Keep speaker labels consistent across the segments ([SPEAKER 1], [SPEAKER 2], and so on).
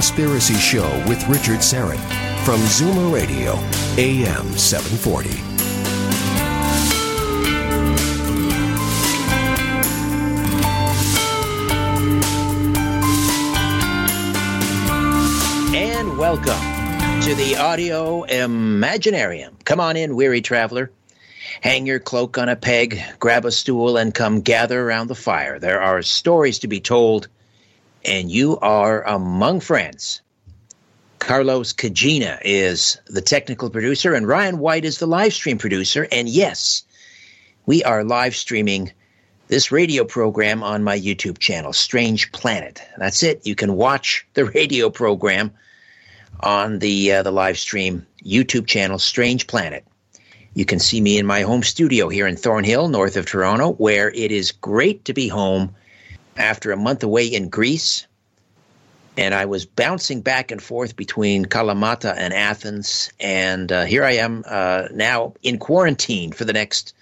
[SPEAKER 1] Conspiracy Show with Richard Syrett from Zoomer Radio, AM 740.
[SPEAKER 2] And welcome to the Audio Imaginarium. Come on in, weary traveler. Hang your cloak on a peg, grab a stool, and come gather around the fire. There are stories to be told, and you are among friends. Carlos Kajina is the technical producer, and Ryan White is the live stream producer. And yes, we are live streaming this radio program on my YouTube channel, Strange Planet. That's it. You can watch the radio program on the uh, the live stream YouTube channel, Strange Planet. You can see me in my home studio here in Thornhill, north of Toronto, where it is great to be home after a month away in Greece. And I was bouncing back and forth between Kalamata and Athens. And uh, here I am uh, now in quarantine for the next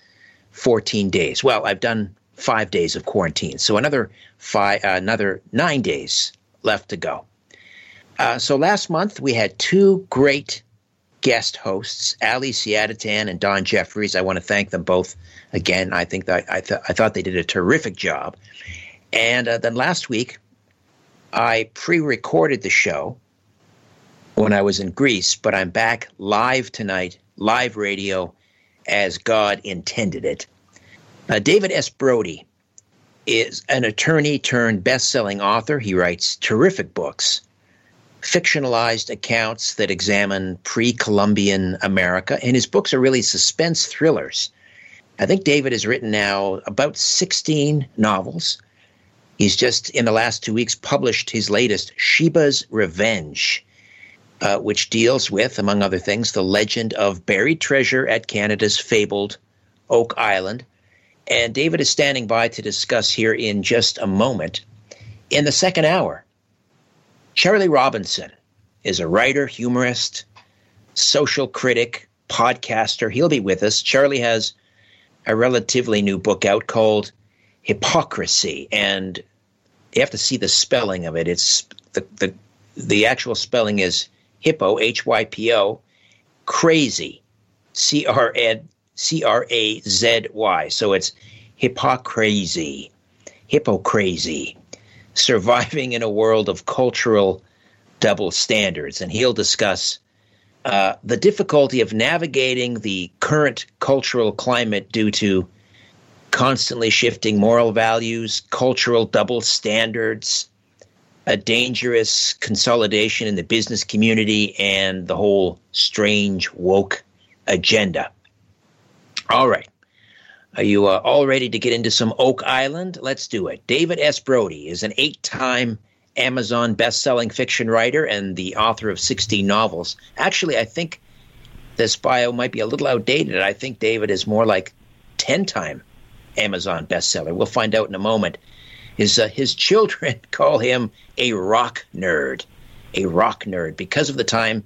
[SPEAKER 2] 14 days. Well, I've done five days of quarantine. So another five, uh, another nine days left to go. Uh, so last month we had two great guest hosts, Ali Siadatan and Don Jeffries. I want to thank them both again. I think that I, th- I thought they did a terrific job. And uh, then last week, I pre-recorded the show when I was in Greece, but I'm back live tonight, live radio, as God intended it. Uh, David S. Brody is an attorney turned best-selling author. He writes terrific books fictionalized accounts that examine pre Columbian America, and his books are really suspense thrillers. I think David has written now about 16 novels. He's just, in the last two weeks, published his latest, Sheba's Revenge, uh, which deals with, among other things, the legend of buried treasure at Canada's fabled Oak Island. And David is standing by to discuss here in just a moment. In the second hour, Charlie Robinson is a writer, humorist, social critic, podcaster. He'll be with us. Charlie has a relatively new book out called Hypocrazy, and you have to see the spelling of it. It's the the the actual spelling is hippo H Y P O crazy C R A Z Y. So it's hypocrazy, hypocrazy surviving in a world of cultural double standards. And he'll discuss uh, the difficulty of navigating the current cultural climate due to constantly shifting moral values, cultural double standards, a dangerous consolidation in the business community, and the whole strange woke agenda. All right. Are you uh, all ready to get into some Oak Island? Let's do it. David S. Brody is an eight time Amazon best selling fiction writer and the author of 16 novels. Actually, I think this bio might be a little outdated. I think David is more like 10 time Amazon bestseller. We'll find out in a moment. His, uh, his children call him a rock nerd, a rock nerd, because of the time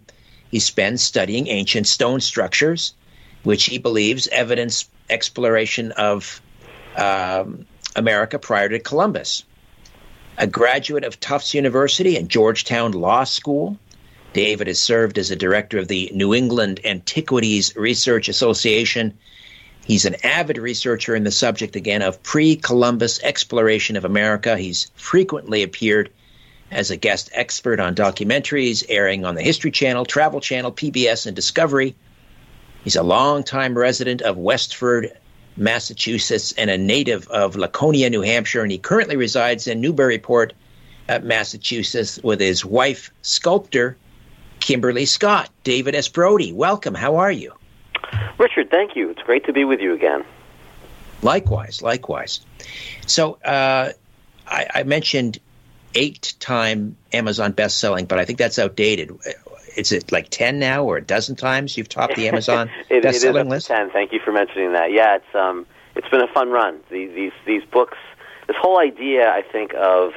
[SPEAKER 2] he spends studying ancient stone structures, which he believes evidence exploration of um, America prior to Columbus. A graduate of Tufts University and Georgetown Law School, David has served as a director of the New England Antiquities Research Association. He's an avid researcher in the subject again of pre Columbus exploration of America. He's frequently appeared as a guest expert on documentaries airing on the History Channel, Travel Channel, PBS, and Discovery. He's a longtime resident of Westford, Massachusetts, and a native of Laconia, New Hampshire, and he currently resides in Newburyport, uh, Massachusetts, with his wife, sculptor Kimberly Scott. David S. Brody, welcome. How are you?
[SPEAKER 3] Richard, thank you. It's great to be with you again.
[SPEAKER 2] Likewise, likewise. So uh, I, I mentioned eight-time Amazon best-selling, but I think that's outdated. Is it like ten now, or a dozen times you've topped the Amazon
[SPEAKER 3] it,
[SPEAKER 2] best-selling
[SPEAKER 3] it
[SPEAKER 2] list?
[SPEAKER 3] Ten. Thank you for mentioning that. Yeah, it's um, it's been a fun run. These these, these books, this whole idea, I think of.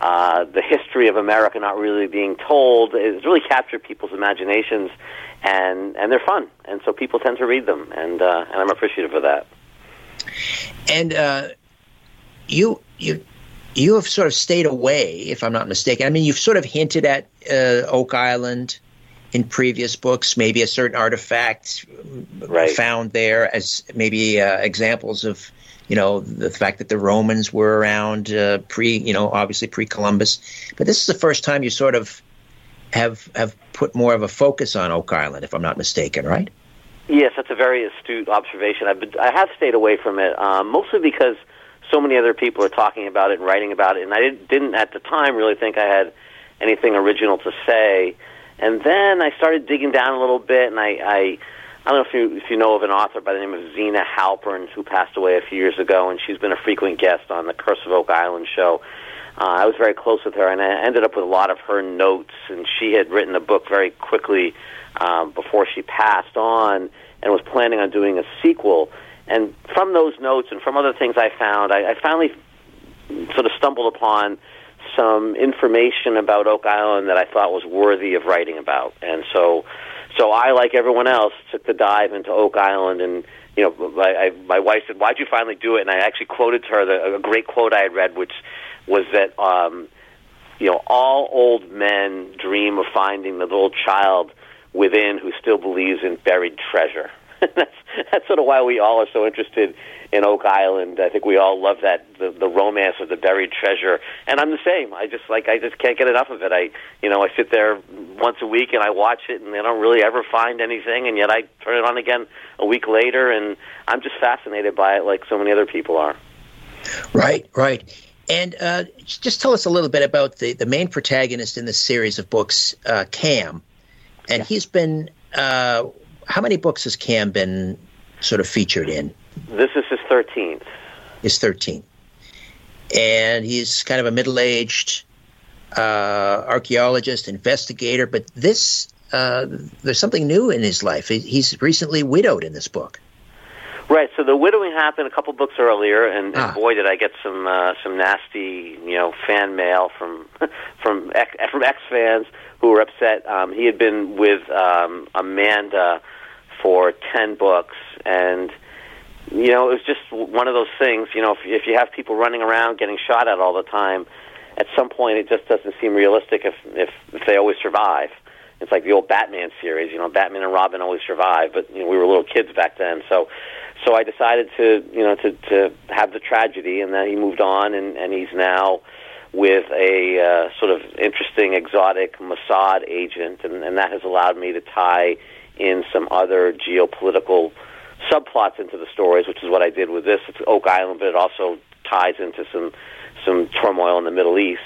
[SPEAKER 3] Uh, the history of America not really being told has really captured people's imaginations, and and they're fun, and so people tend to read them, and uh, and I'm appreciative of that.
[SPEAKER 2] And uh, you you you have sort of stayed away, if I'm not mistaken. I mean, you've sort of hinted at uh, Oak Island in previous books, maybe a certain artifact
[SPEAKER 3] right.
[SPEAKER 2] found there as maybe uh, examples of, you know, the fact that the Romans were around uh, pre, you know, obviously pre-Columbus. But this is the first time you sort of have have put more of a focus on Oak Island, if I'm not mistaken, right?
[SPEAKER 3] Yes, that's a very astute observation. I've been, I have stayed away from it, um, mostly because so many other people are talking about it and writing about it, and I didn't, didn't at the time really think I had anything original to say. And then I started digging down a little bit, and I, I, I don't know if you if you know of an author by the name of Zena Halpern who passed away a few years ago, and she's been a frequent guest on the Curse of Oak Island show. Uh, I was very close with her, and I ended up with a lot of her notes. And she had written a book very quickly um, before she passed on, and was planning on doing a sequel. And from those notes and from other things I found, I, I finally sort of stumbled upon some information about Oak Island that I thought was worthy of writing about. And so, so I, like everyone else, took the dive into Oak Island and you know, my, I, my wife said, "Why'd you finally do it?" And I actually quoted to her the, a great quote I had read, which was that um, you know all old men dream of finding the little child within who still believes in buried treasure. that's that's sort of why we all are so interested in Oak Island. I think we all love that the, the romance of the buried treasure, and I'm the same. I just like I just can't get enough of it. I you know I sit there once a week and I watch it, and I don't really ever find anything, and yet I turn it on again a week later, and I'm just fascinated by it, like so many other people are.
[SPEAKER 2] Right, right. And uh, just tell us a little bit about the, the main protagonist in this series of books, uh, Cam. And yeah. he's been, uh, how many books has Cam been sort of featured in?
[SPEAKER 3] This is his 13th.
[SPEAKER 2] His 13th. And he's kind of a middle aged uh, archaeologist, investigator, but this, uh, there's something new in his life. He's recently widowed in this book.
[SPEAKER 3] Right. So the widowing happened a couple books earlier, and, ah. and boy, did I get some uh, some nasty, you know, fan mail from from ex, from ex fans who were upset. Um, he had been with um, Amanda for ten books, and you know, it was just one of those things. You know, if, if you have people running around getting shot at all the time, at some point it just doesn't seem realistic if if, if they always survive. It's like the old Batman series. You know, Batman and Robin always survive, but you know, we were little kids back then, so so I decided to you know to to have the tragedy, and then he moved on, and and he's now with a uh, sort of interesting exotic Mossad agent, and, and that has allowed me to tie in some other geopolitical subplots into the stories, which is what I did with this. It's Oak Island, but it also ties into some some turmoil in the Middle East.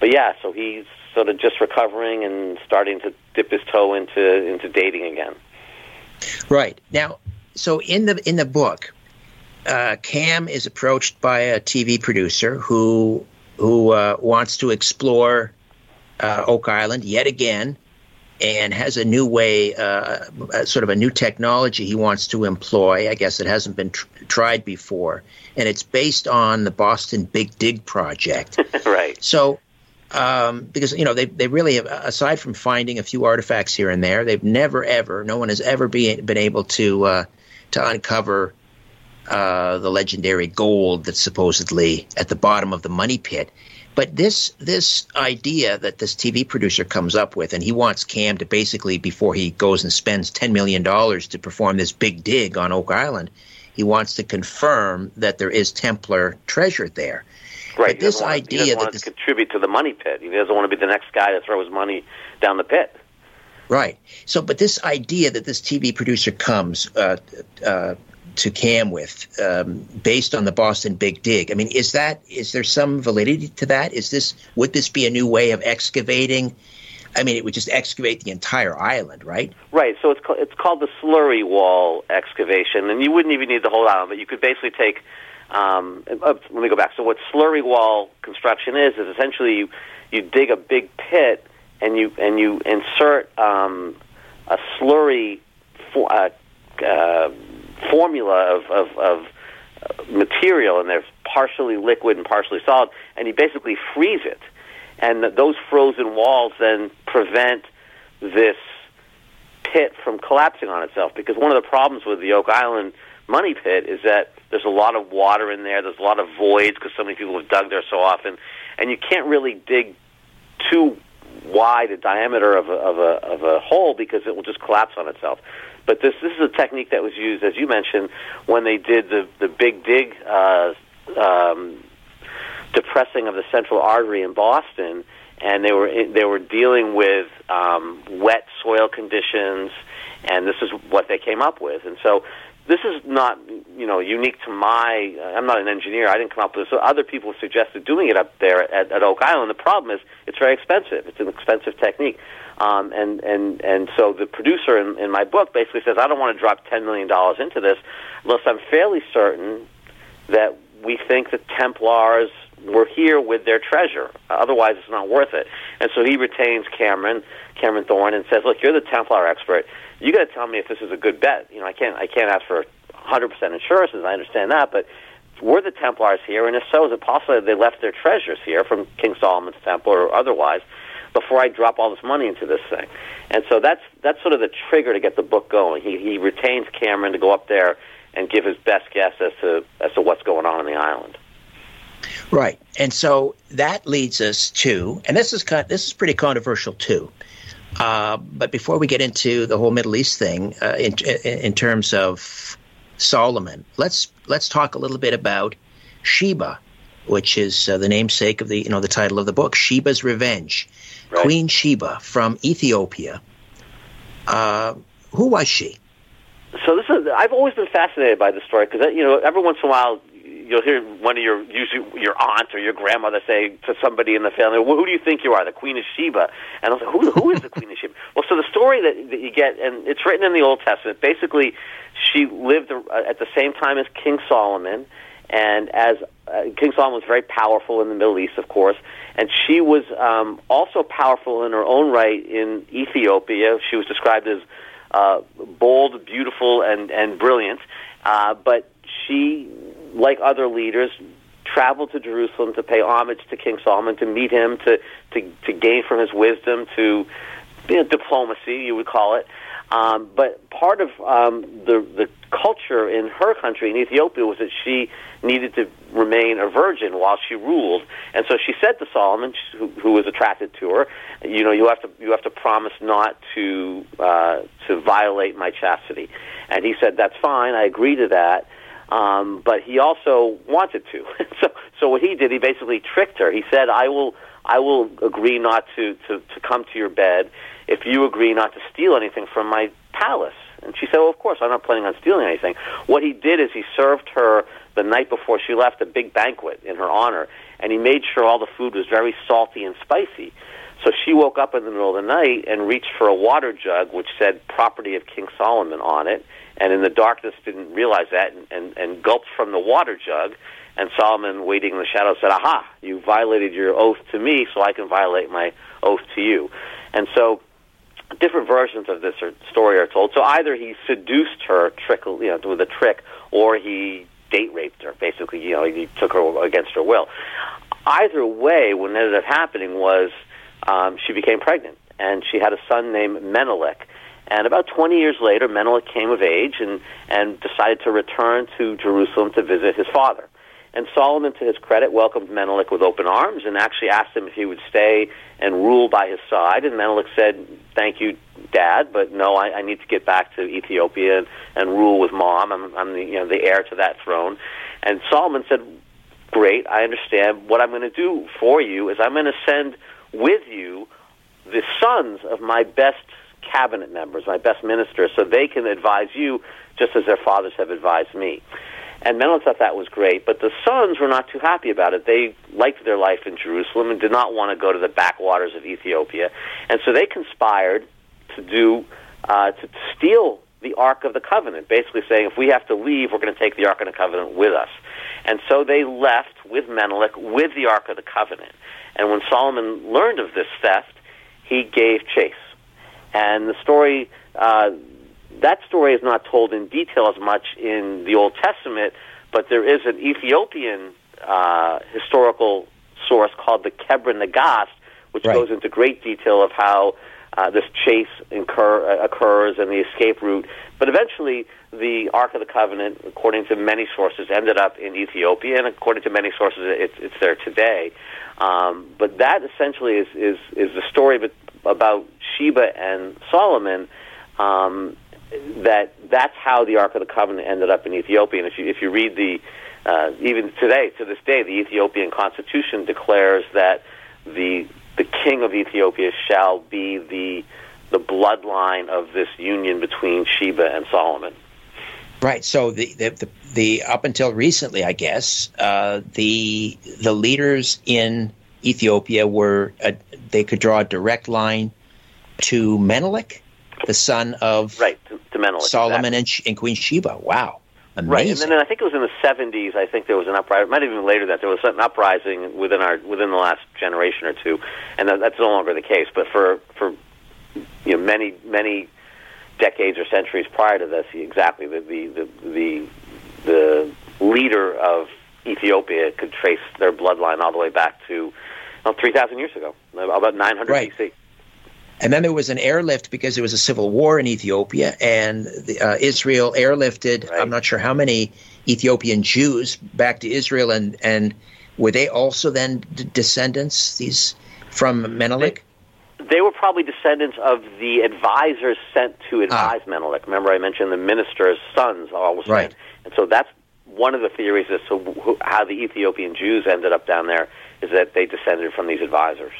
[SPEAKER 3] But yeah, so he's sort of just recovering and starting to dip his toe into into dating again.
[SPEAKER 2] Right now, so in the in the book, uh, Cam is approached by a TV producer who who uh, wants to explore uh, Oak Island yet again, and has a new way, uh, sort of a new technology he wants to employ. I guess it hasn't been tr- tried before, and it's based on the Boston Big Dig project.
[SPEAKER 3] right.
[SPEAKER 2] So um, because you know they they really have aside from finding a few artifacts here and there, they've never ever no one has ever been been able to uh, to uncover uh, the legendary gold that's supposedly at the bottom of the money pit. But this this idea that this TV producer comes up with, and he wants Cam to basically before he goes and spends ten million dollars to perform this big dig on Oak Island, he wants to confirm that there is Templar treasure there.
[SPEAKER 3] Right.
[SPEAKER 2] But this
[SPEAKER 3] want,
[SPEAKER 2] idea
[SPEAKER 3] he
[SPEAKER 2] that
[SPEAKER 3] want
[SPEAKER 2] this,
[SPEAKER 3] to contribute to the money pit. He doesn't want to be the next guy to throw his money down the pit.
[SPEAKER 2] Right. So, but this idea that this TV producer comes uh, uh, to Cam with, um, based on the Boston Big Dig, I mean, is that is there some validity to that? Is this would this be a new way of excavating? I mean, it would just excavate the entire island, right?
[SPEAKER 3] Right. So it's called, it's called the slurry wall excavation, and you wouldn't even need the whole island, but you could basically take. Um, uh, let me go back. So what slurry wall construction is is essentially you, you dig a big pit and you and you insert um, a slurry for, uh, uh, formula of, of, of material, and they're partially liquid and partially solid, and you basically freeze it, and those frozen walls then prevent this pit from collapsing on itself. Because one of the problems with the Oak Island money pit is that there's a lot of water in there. There's a lot of voids because so many people have dug there so often, and you can't really dig too wide a diameter of a, of a of a hole because it will just collapse on itself. But this this is a technique that was used, as you mentioned, when they did the the big dig uh, um, depressing of the central artery in Boston, and they were they were dealing with um, wet soil conditions, and this is what they came up with. And so this is not you know unique to my. I'm not an engineer. I didn't come up with this. So other people suggested doing it up there at, at Oak Island. The problem is it's very expensive. It's an expensive technique, um, and and and so the producer in, in my book basically says I don't want to drop ten million dollars into this unless I'm fairly certain that we think the Templars were here with their treasure. Otherwise, it's not worth it. And so he retains Cameron, Cameron Thorne, and says, "Look, you're the Templar expert you got to tell me if this is a good bet. You know, I can't I can't ask for 100% insurances. I understand that, but were the Templars here, and if so, is it possible that they left their treasures here from King Solomon's Temple or otherwise before I drop all this money into this thing? And so that's that's sort of the trigger to get the book going. He he retains Cameron to go up there and give his best guess as to as to what's going on in the island.
[SPEAKER 2] Right, and so that leads us to, and this is kind, this is pretty controversial too. Uh, but before we get into the whole Middle East thing, uh, in, in terms of Solomon, let's let's talk a little bit about Sheba, which is uh, the namesake of the you know the title of the book, Sheba's Revenge, right. Queen Sheba from Ethiopia. Uh, who was she?
[SPEAKER 3] So this is I've always been fascinated by this story because you know every once in a while you'll hear one of your usually your aunt or your grandmother say to somebody in the family, well, "Who do you think you are, the Queen of Sheba?" And I was like, "Who, who is the Queen of Sheba?" Well, so the story that, that you get, and it's written in the Old Testament. Basically, she lived at the same time as King Solomon, and as uh, King Solomon was very powerful in the Middle East, of course, and she was um, also powerful in her own right in Ethiopia. She was described as uh, bold, beautiful, and and brilliant. Uh, but she like other leaders, traveled to Jerusalem to pay homage to King Solomon, to meet him, to to, to gain from his wisdom, to you know, diplomacy, you would call it. Um, but part of um, the the culture in her country, in Ethiopia, was that she needed to remain a virgin while she ruled, and so she said to Solomon, who, who was attracted to her, "You know, you have to you have to promise not to uh, to violate my chastity." And he said, "That's fine. I agree to that." Um, but he also wanted to. so, so what he did, he basically tricked her. He said, "I will, I will agree not to, to to come to your bed if you agree not to steal anything from my palace." And she said, "Well, of course, I'm not planning on stealing anything." What he did is he served her the night before she left a big banquet in her honor, and he made sure all the food was very salty and spicy. So she woke up in the middle of the night and reached for a water jug which said "Property of King Solomon" on it and in the darkness didn't realize that and, and, and gulped from the water jug. And Solomon, waiting in the shadows, said, Aha, you violated your oath to me, so I can violate my oath to you. And so different versions of this story are told. So either he seduced her trick, you know, with a trick, or he date raped her. Basically, you know, he took her against her will. Either way, what ended up happening was um, she became pregnant, and she had a son named Menelik. And about 20 years later, Menelik came of age and, and decided to return to Jerusalem to visit his father. And Solomon, to his credit, welcomed Menelik with open arms and actually asked him if he would stay and rule by his side. And Menelik said, "Thank you, Dad, but no, I, I need to get back to Ethiopia and, and rule with Mom. I'm, I'm the, you know the heir to that throne." And Solomon said, "Great, I understand. What I'm going to do for you is I'm going to send with you the sons of my best cabinet members, my best ministers, so they can advise you just as their fathers have advised me." And Menelik thought that was great, but the sons were not too happy about it. They liked their life in Jerusalem and did not want to go to the backwaters of Ethiopia, and so they conspired to do uh, to steal the Ark of the Covenant, basically saying if we have to leave, we're going to take the Ark of the Covenant with us. And so they left with Menelik with the Ark of the Covenant. And when Solomon learned of this theft, he gave chase. And the story uh, that story is not told in detail as much in the Old Testament, but there is an Ethiopian uh, historical source called the Kebra Nagast, which right. goes into great detail of how uh, this chase incur, uh, occurs and the escape route. But eventually, the Ark of the Covenant, according to many sources, ended up in Ethiopia, and according to many sources, it's, it's there today. Um, but that essentially is, is, is the story about Sheba and Solomon. Um, that that's how the Ark of the Covenant ended up in Ethiopia. And if you if you read the uh, even today to this day, the Ethiopian constitution declares that the the king of Ethiopia shall be the the bloodline of this union between Sheba and Solomon.
[SPEAKER 2] Right. So the the, the, the up until recently, I guess, uh, the the leaders in Ethiopia were uh, they could draw a direct line to Menelik, the son of
[SPEAKER 3] right to Menelik.
[SPEAKER 2] Solomon exactly. and, and, Queen Sheba. Wow. Amazing.
[SPEAKER 3] Right, and then I think it was in the '70s. I think there was an uprising. Might have even later that there was an uprising within our within the last generation or two, and that, that's no longer the case. But for for you know many many decades or centuries prior to this, exactly the the the the, the leader of Ethiopia could trace their bloodline all the way back to well, 3,000 years ago, about 900
[SPEAKER 2] right.
[SPEAKER 3] BC.
[SPEAKER 2] And then there was an airlift because there was a civil war in Ethiopia, and the, uh, Israel airlifted. Right. I'm not sure how many Ethiopian Jews back to Israel, and and were they also then d- descendants these from Menelik?
[SPEAKER 3] They, they, were probably descendants of the advisors sent to advise ah. Menelik. Remember, I mentioned the minister's sons always
[SPEAKER 2] right.
[SPEAKER 3] and so that's one of the theories as to how the Ethiopian Jews ended up down there is that they descended from these advisors.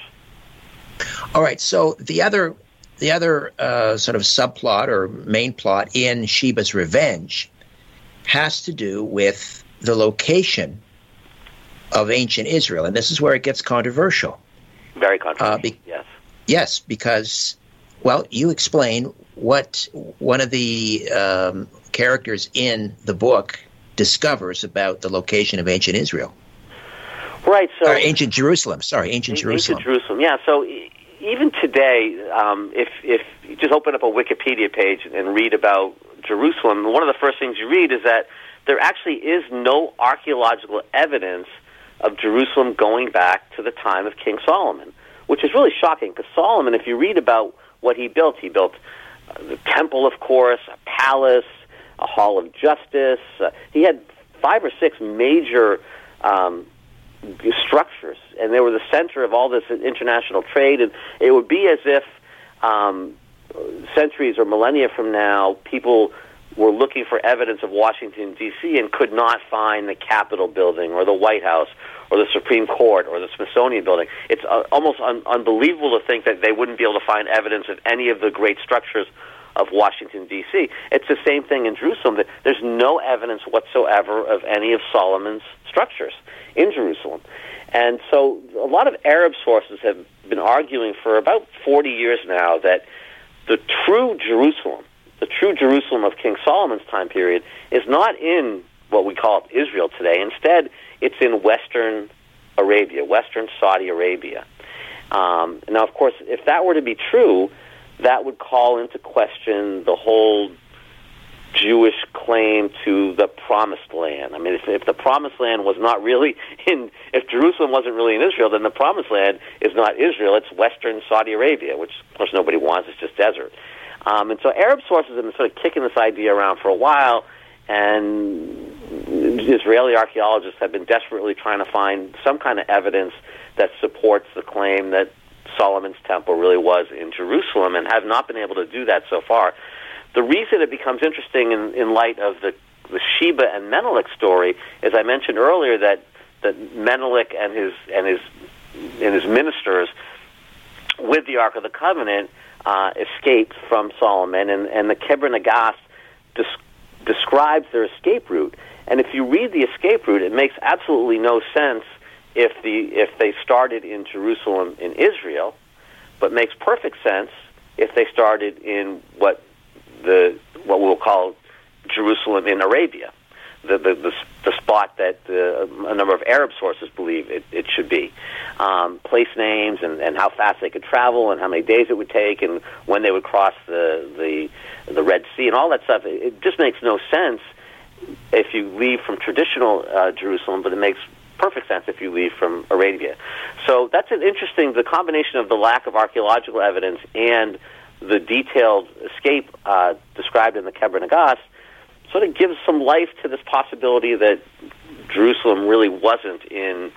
[SPEAKER 2] All right. So the other the other uh, sort of subplot or main plot in Sheba's Revenge has to do with the location of ancient Israel, and this is where it gets controversial.
[SPEAKER 3] Very controversial. Uh, be- yes.
[SPEAKER 2] Yes, because well, you explain what one of the um, characters in the book discovers about the location of ancient Israel.
[SPEAKER 3] Right. So
[SPEAKER 2] or ancient Jerusalem. Sorry, ancient,
[SPEAKER 3] ancient
[SPEAKER 2] Jerusalem.
[SPEAKER 3] Ancient Jerusalem. Yeah. So even today, um, if if you just open up a Wikipedia page and read about Jerusalem, one of the first things you read is that there actually is no archaeological evidence of Jerusalem going back to the time of King Solomon, which is really shocking because Solomon, if you read about what he built, he built uh, the temple, of course, a palace, a hall of justice. Uh, he had five or six major um, structures, and they were the center of all this international trade. And it would be as if um, centuries or millennia from now, people were looking for evidence of Washington D.C. and could not find the Capitol building or the White House or the Supreme Court or the Smithsonian building. It's uh, almost un- unbelievable to think that they wouldn't be able to find evidence of any of the great structures of Washington D.C. It's the same thing in Jerusalem. That there's no evidence whatsoever of any of Solomon's structures in Jerusalem. And so a lot of Arab sources have been arguing for about 40 years now that the true Jerusalem, the true Jerusalem of King Solomon's time period, is not in what we call Israel today. Instead, it's in Western Arabia, Western Saudi Arabia. Um, now, of course, if that were to be true, that would call into question the whole Jewish claim to the promised land. I mean, if, if the promised land was not really in, if Jerusalem wasn't really in Israel, then the promised land is not Israel, it's Western Saudi Arabia, which, of course, nobody wants, it's just desert. Um, and so Arab sources have been sort of kicking this idea around for a while, and Israeli archaeologists have been desperately trying to find some kind of evidence that supports the claim that Solomon's temple really was in Jerusalem and have not been able to do that so far. The reason it becomes interesting in, in light of the, the Sheba and Menelik story, as I mentioned earlier, that, that Menelik and his, and, his, and his ministers with the Ark of the Covenant uh, escaped from Solomon, and, and the Kebra Nagast des- describes their escape route. And if you read the escape route, it makes absolutely no sense if the if they started in Jerusalem in Israel, but makes perfect sense if they started in what the what we'll call Jerusalem in Arabia, the the the, the spot that uh, a number of Arab sources believe it, it should be. Um, place names and, and how fast they could travel and how many days it would take and when they would cross the the the Red Sea and all that stuff. It, it just makes no sense if you leave from traditional uh, Jerusalem, but it makes perfect sense if you leave from Arabia. So that's an interesting, the combination of the lack of archaeological evidence and the detailed escape uh, described in the Kebra Nagast sort of gives some life to this possibility that Jerusalem really wasn't in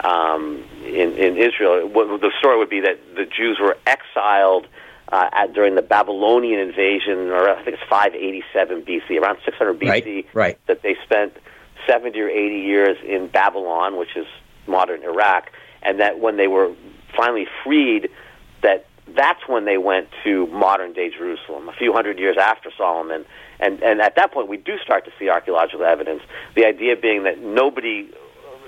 [SPEAKER 3] um, in, in Israel. What, the story would be that the Jews were exiled uh, at, during the Babylonian invasion, or I think it's 587 BC, around 600 BC,
[SPEAKER 2] right, right.
[SPEAKER 3] that they spent 70 or 80 years in Babylon, which is modern Iraq, and that when they were finally freed, that that's when they went to modern day Jerusalem, a few hundred years after Solomon. And, and at that point, we do start to see archaeological evidence. The idea being that nobody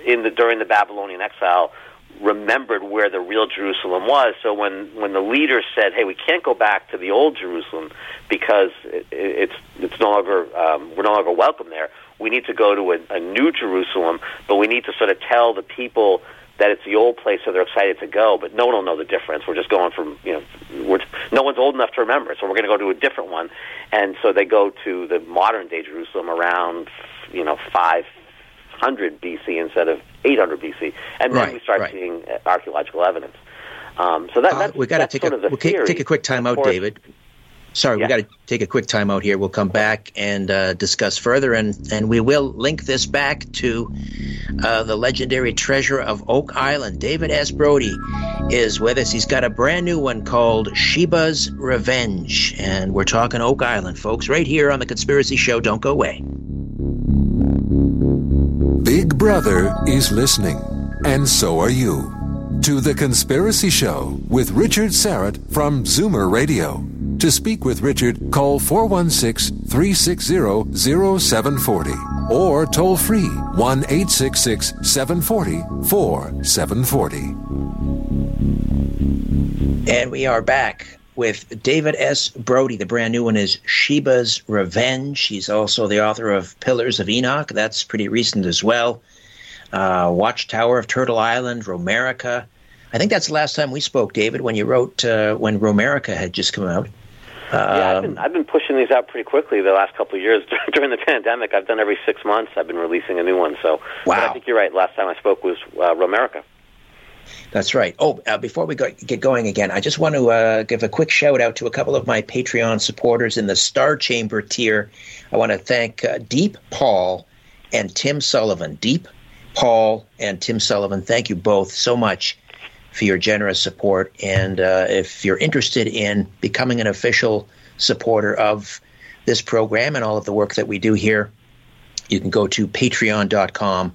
[SPEAKER 3] in the, during the Babylonian exile remembered where the real Jerusalem was. So when, when the leaders said, "Hey, we can't go back to the old Jerusalem because it, it's it's no longer um, we're no longer welcome there. We need to go to a, a new Jerusalem, but we need to sort of tell the people." that it's the old place, so they're excited to go. But no one will know the difference. We're just going from you know, we're, no one's old enough to remember, so we're going to go to a different one. And so they go to the modern day Jerusalem around you know five hundred BC instead of eight hundred BC, and then
[SPEAKER 2] Right,
[SPEAKER 3] we start
[SPEAKER 2] right.
[SPEAKER 3] seeing archaeological evidence. Um, so that,
[SPEAKER 2] Uh,
[SPEAKER 3] that's,
[SPEAKER 2] we got to take a
[SPEAKER 3] of
[SPEAKER 2] we'll take, a quick time out, David. Sorry,
[SPEAKER 3] Yeah.
[SPEAKER 2] we got to take a quick time out here. We'll come back and uh, discuss further, and and we will link this back to uh, the legendary treasure of Oak Island. David S. Brody is with us. He's got a brand new one called Sheba's Revenge, and we're talking Oak Island, folks, right here on the Conspiracy Show. Don't go away.
[SPEAKER 4] Big Brother is listening, and so are you. To The Conspiracy Show with Richard Syrett from Zoomer Radio. To speak with Richard, call 416 360 0740 or toll free 1 866 740 4740.
[SPEAKER 2] And we are back with David S. Brody. The brand new one is Sheba's Revenge. He's also the author of Pillars of Enoch. That's pretty recent as well. Uh, Watchtower of Turtle Island, Romerica. I think that's the last time we spoke, David, when you wrote uh, when Romerica had just come out.
[SPEAKER 3] Yeah, I've
[SPEAKER 2] Um,
[SPEAKER 3] been, I've been pushing these out pretty quickly the last couple of years. During the pandemic, I've done every six months. I've been releasing a new one. So,
[SPEAKER 2] Wow.
[SPEAKER 3] I think you're right. Last time I spoke was uh, Romerica.
[SPEAKER 2] That's right. Oh, uh, before we go, get going again, I just want to uh, give a quick shout out to a couple of my Patreon supporters in the Star Chamber tier. I want to thank uh, Deep Paul and Tim Sullivan. Deep Paul and Tim Sullivan, thank you both so much for your generous support. And uh, if you're interested in becoming an official supporter of this program and all of the work that we do here, you can go to patreon.com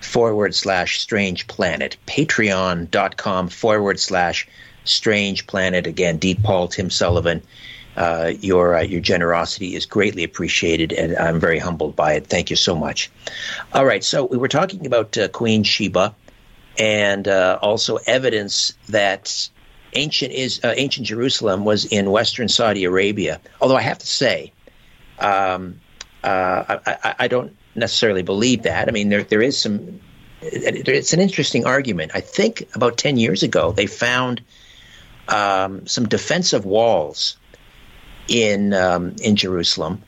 [SPEAKER 2] forward slash strange planet. Patreon.com forward slash strange planet. Again, Deep Paul, Tim Sullivan. Uh, your uh, your generosity is greatly appreciated, and I'm very humbled by it. Thank you so much. All right, so we were talking about uh, Queen Sheba, and uh, also evidence that ancient is uh, ancient Jerusalem was in Western Saudi Arabia. Although I have to say, um, uh, I, I, I don't necessarily believe that. I mean, there there is some. It's an interesting argument. I think about ten years ago they found um, some defensive walls in um, in Jerusalem,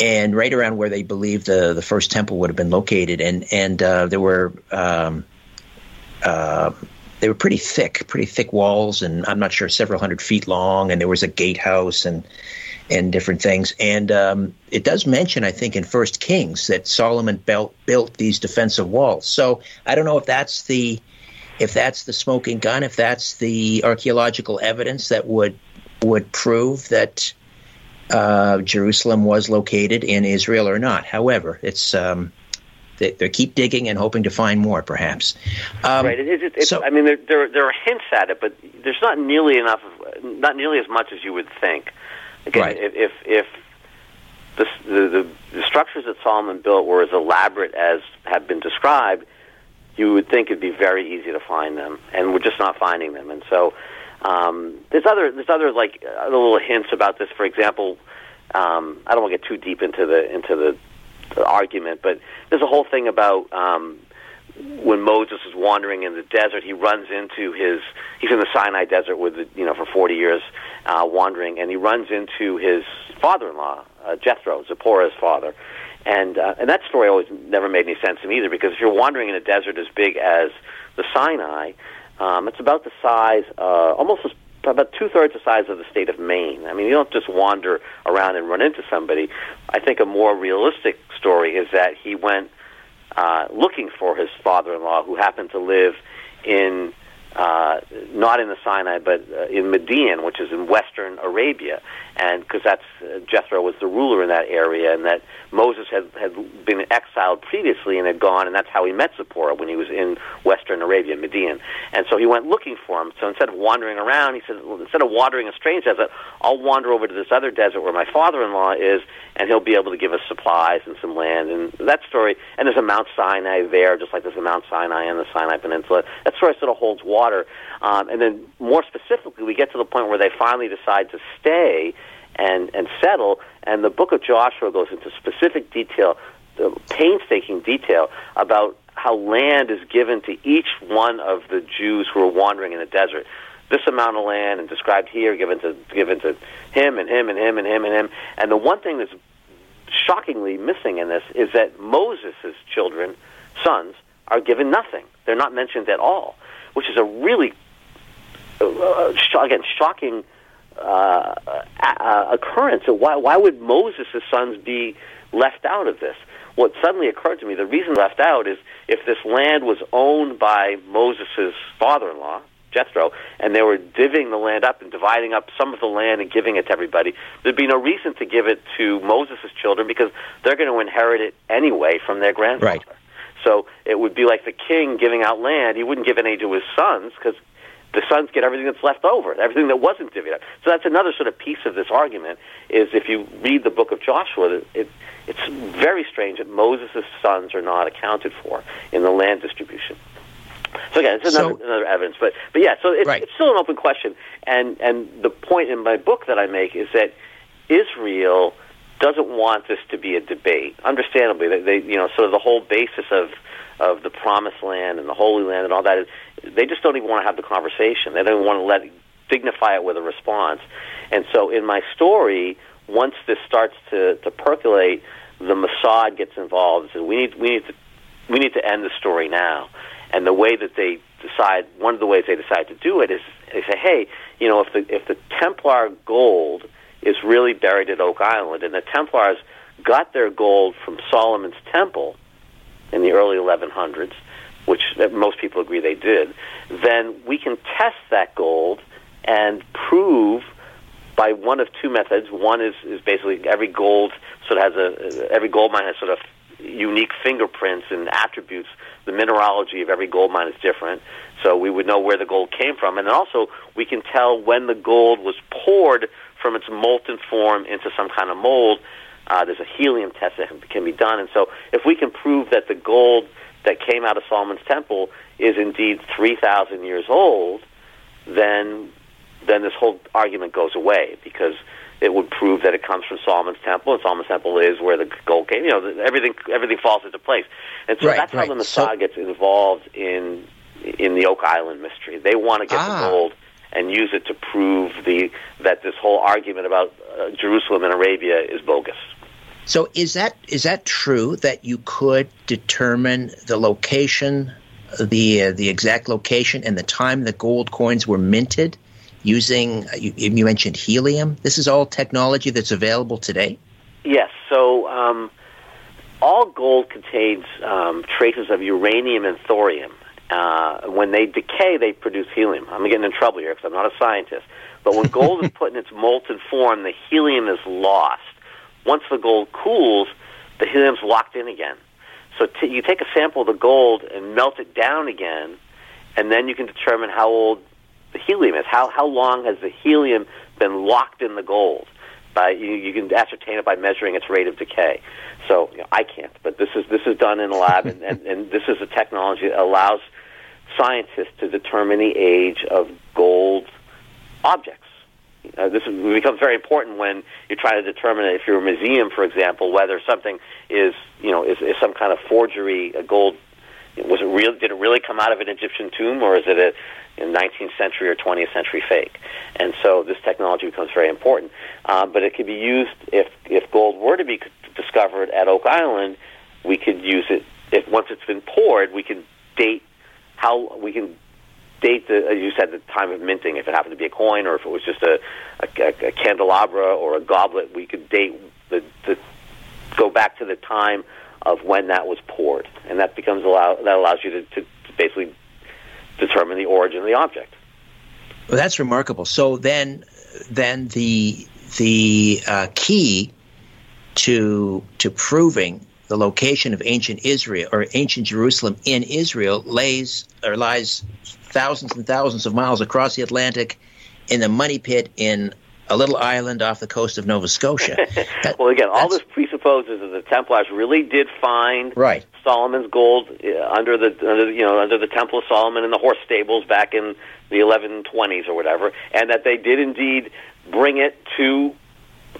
[SPEAKER 2] and right around where they believe the the first temple would have been located, and and uh, there were. Um, uh, they were pretty thick, pretty thick walls, and I'm not sure several hundred feet long. And there was a gatehouse, and and different things. And um, it does mention, I think, in First Kings that Solomon built built these defensive walls. So I don't know if that's the if that's the smoking gun, if that's the archaeological evidence that would would prove that uh, Jerusalem was located in Israel or not. However, it's um, they, they, keep digging and hoping to find more, perhaps.
[SPEAKER 3] Um, right. It, it, it, so, I mean, there, there there are hints at it, but there's not nearly enough, not nearly as much as you would think. Again, right. if if, if the, the, the structures that Solomon built were as elaborate as have been described, you would think it'd be very easy to find them, and we're just not finding them. And so um, there's other there's other like other little hints about this. For example, um, I don't want to get too deep into the into the, the argument, but there's a whole thing about um, when Moses is wandering in the desert, he runs into his. He's in the Sinai desert with you know for 40 years uh, wandering, and he runs into his father-in-law, uh, Jethro, Zipporah's father, and uh, and that story always never made any sense to me either because if you're wandering in a desert as big as the Sinai, um, it's about the size, uh, almost about two thirds the size of the state of Maine. I mean, you don't just wander around and run into somebody. I think a more realistic story is that he went uh, looking for his father-in-law, who happened to live in uh, not in the Sinai, but uh, in Midian, which is in western Arabia, and because that's uh, Jethro was the ruler in that area, and that Moses had had been exiled previously and had gone, and that's how he met Zipporah when he was in western Arabia, Midian, and so he went looking for him. So instead of wandering around, he said, well, instead of wandering a strange desert, I'll wander over to this other desert where my father-in-law is, and he'll be able to give us supplies and some land. And that story, and there's a Mount Sinai there, just like there's a Mount Sinai in the Sinai Peninsula. That story sort of holds water. Um, and then more specifically, we get to the point where they finally decide to stay and, and settle. And the book of Joshua goes into specific detail, the painstaking detail about how land is given to each one of the Jews who are wandering in the desert this amount of land and described here given to given to him and him and him and him and him. And the one thing that's shockingly missing in this is that Moses' children, sons, are given nothing. They're not mentioned at all, which is a really uh, again shocking uh, uh, occurrence. So why why would Moses' sons be left out of this? What suddenly occurred to me, the reason left out is if this land was owned by Moses' father-in-law, Jethro, and they were divvying the land up and dividing up some of the land and giving it to everybody, there'd be no reason to give it to Moses' children because they're going to inherit it anyway from their grandfather.
[SPEAKER 2] Right.
[SPEAKER 3] So it would be like the king giving out land. He wouldn't give any to his sons because the sons get everything that's left over, everything that wasn't divvied up. So that's another sort of piece of this argument. Is if you read the book of Joshua, it, it's very strange that Moses' sons are not accounted for in the land distribution. So again, it's another, so, another evidence, but but yeah, so it's, right. it's still an open question. And and the point in my book that I make is that Israel doesn't want this to be a debate. Understandably, they, they you know sort of the whole basis of of the promised land and the holy land and all that is they just don't even want to have the conversation. They don't even want to let dignify it with a response. And so in my story, once this starts to, to percolate, the Mossad gets involved and says, we need we need to we need to end the story now. And the way that they decide, one of the ways they decide to do it is they say, hey, you know, if the if the Templar gold is really buried at Oak Island, and the Templars got their gold from Solomon's Temple in the early 1100s, which most people agree they did, then we can test that gold and prove by one of two methods. One is, is basically every gold sort of has a every gold mine has sort of unique fingerprints and attributes. The mineralogy of every gold mine is different, so we would know where the gold came from, and also we can tell when the gold was poured from its molten form into some kind of mold. Uh, there's a helium test that can be done, and so if we can prove that the gold that came out of Solomon's temple is indeed 3,000 years old, then then this whole argument goes away because it would prove that it comes from Solomon's temple, and Solomon's temple is where the gold came. You know, everything everything falls into place, and so
[SPEAKER 2] right,
[SPEAKER 3] that's
[SPEAKER 2] right.
[SPEAKER 3] how the Mossad so, gets involved in in the Oak Island mystery. They want to get ah. the gold and use it to prove the that this whole argument about uh, Jerusalem and Arabia is bogus.
[SPEAKER 2] So is that is that true that you could determine the location, the uh, the exact location and the time the gold coins were minted using, you, you mentioned helium. This is all technology that's available today?
[SPEAKER 3] Yes. So um, all gold contains um, traces of uranium and thorium. Uh, when they decay, they produce helium. I'm getting in trouble here because I'm not a scientist. But when gold is put in its molten form, the helium is lost. Once the gold cools, the helium's locked in again. So t- you take a sample of the gold and melt it down again, and then you can determine how old the helium is. How how long has the helium been locked in the gold? By you, you can ascertain it by measuring its rate of decay. So you know, I can't, but this is this is done in a lab, and, and, and this is a technology that allows scientists to determine the age of gold objects. Uh, this becomes very important when you're trying to determine if you're a museum, for example, whether something is, you know, is, is some kind of forgery, a gold. Was it real? Did it really come out of an Egyptian tomb, or is it a, a 19th century or 20th century fake? And so this technology becomes very important. Uh, but it could be used if if gold were to be discovered at Oak Island, we could use it. If once it's been poured, we can date how we can date the, as you said, the time of minting. If it happened to be a coin, or if it was just a, a, a candelabra or a goblet, we could date the, the go back to the time of when that was poured, and that becomes allow that allows you to, to basically determine the origin of the object.
[SPEAKER 2] Well, that's remarkable. So then, then the the uh, key to to proving the location of ancient Israel or ancient Jerusalem in Israel lays or lies thousands and thousands of miles across the Atlantic in the money pit in a little island off the coast of Nova Scotia.
[SPEAKER 3] That, well, again, all this presupposes that the Templars really did find
[SPEAKER 2] right.
[SPEAKER 3] Solomon's gold uh, under the under, you know under the Temple of Solomon in the horse stables back in the 1120s or whatever, and that they did indeed bring it to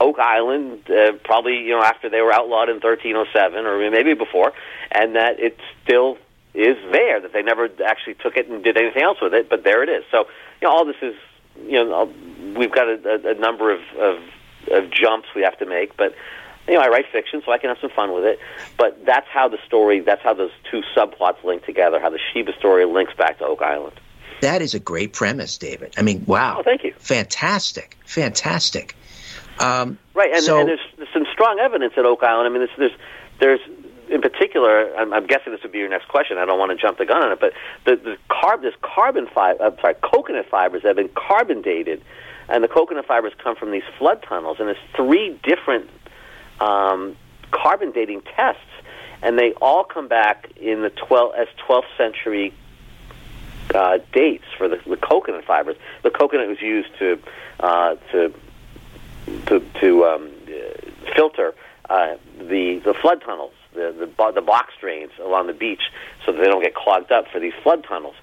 [SPEAKER 3] Oak Island, uh, probably you know after they were outlawed in 1307 or maybe before, and that it still is there. That they never actually took it and did anything else with it, but there it is. So you know all this is you know we've got a, a number of, of of jumps we have to make, but you know, I write fiction, so I can have some fun with it. But that's how the story, that's how those two subplots link together, how the Sheba story links back to Oak Island.
[SPEAKER 2] That is a great premise, David. I mean, wow.
[SPEAKER 3] Oh, thank you.
[SPEAKER 2] Fantastic. Fantastic.
[SPEAKER 3] Um, right, and, so, and there's, there's, some strong evidence at Oak Island. I mean, there's, there's, there's in particular, I'm, I'm, guessing this would be your next question. I don't want to jump the gun on it, but the, the carb, this carbon fiber, I'm sorry, coconut fibers have been carbon dated, and the coconut fibers come from these flood tunnels, and there's three different um, carbon dating tests, and they all come back in the 12 as 12th century uh, dates for the, the coconut fibers. The coconut was used to uh, to to, to um, filter uh, the the flood tunnels, the, the the box drains along the beach, so that they don't get clogged up for these flood tunnels.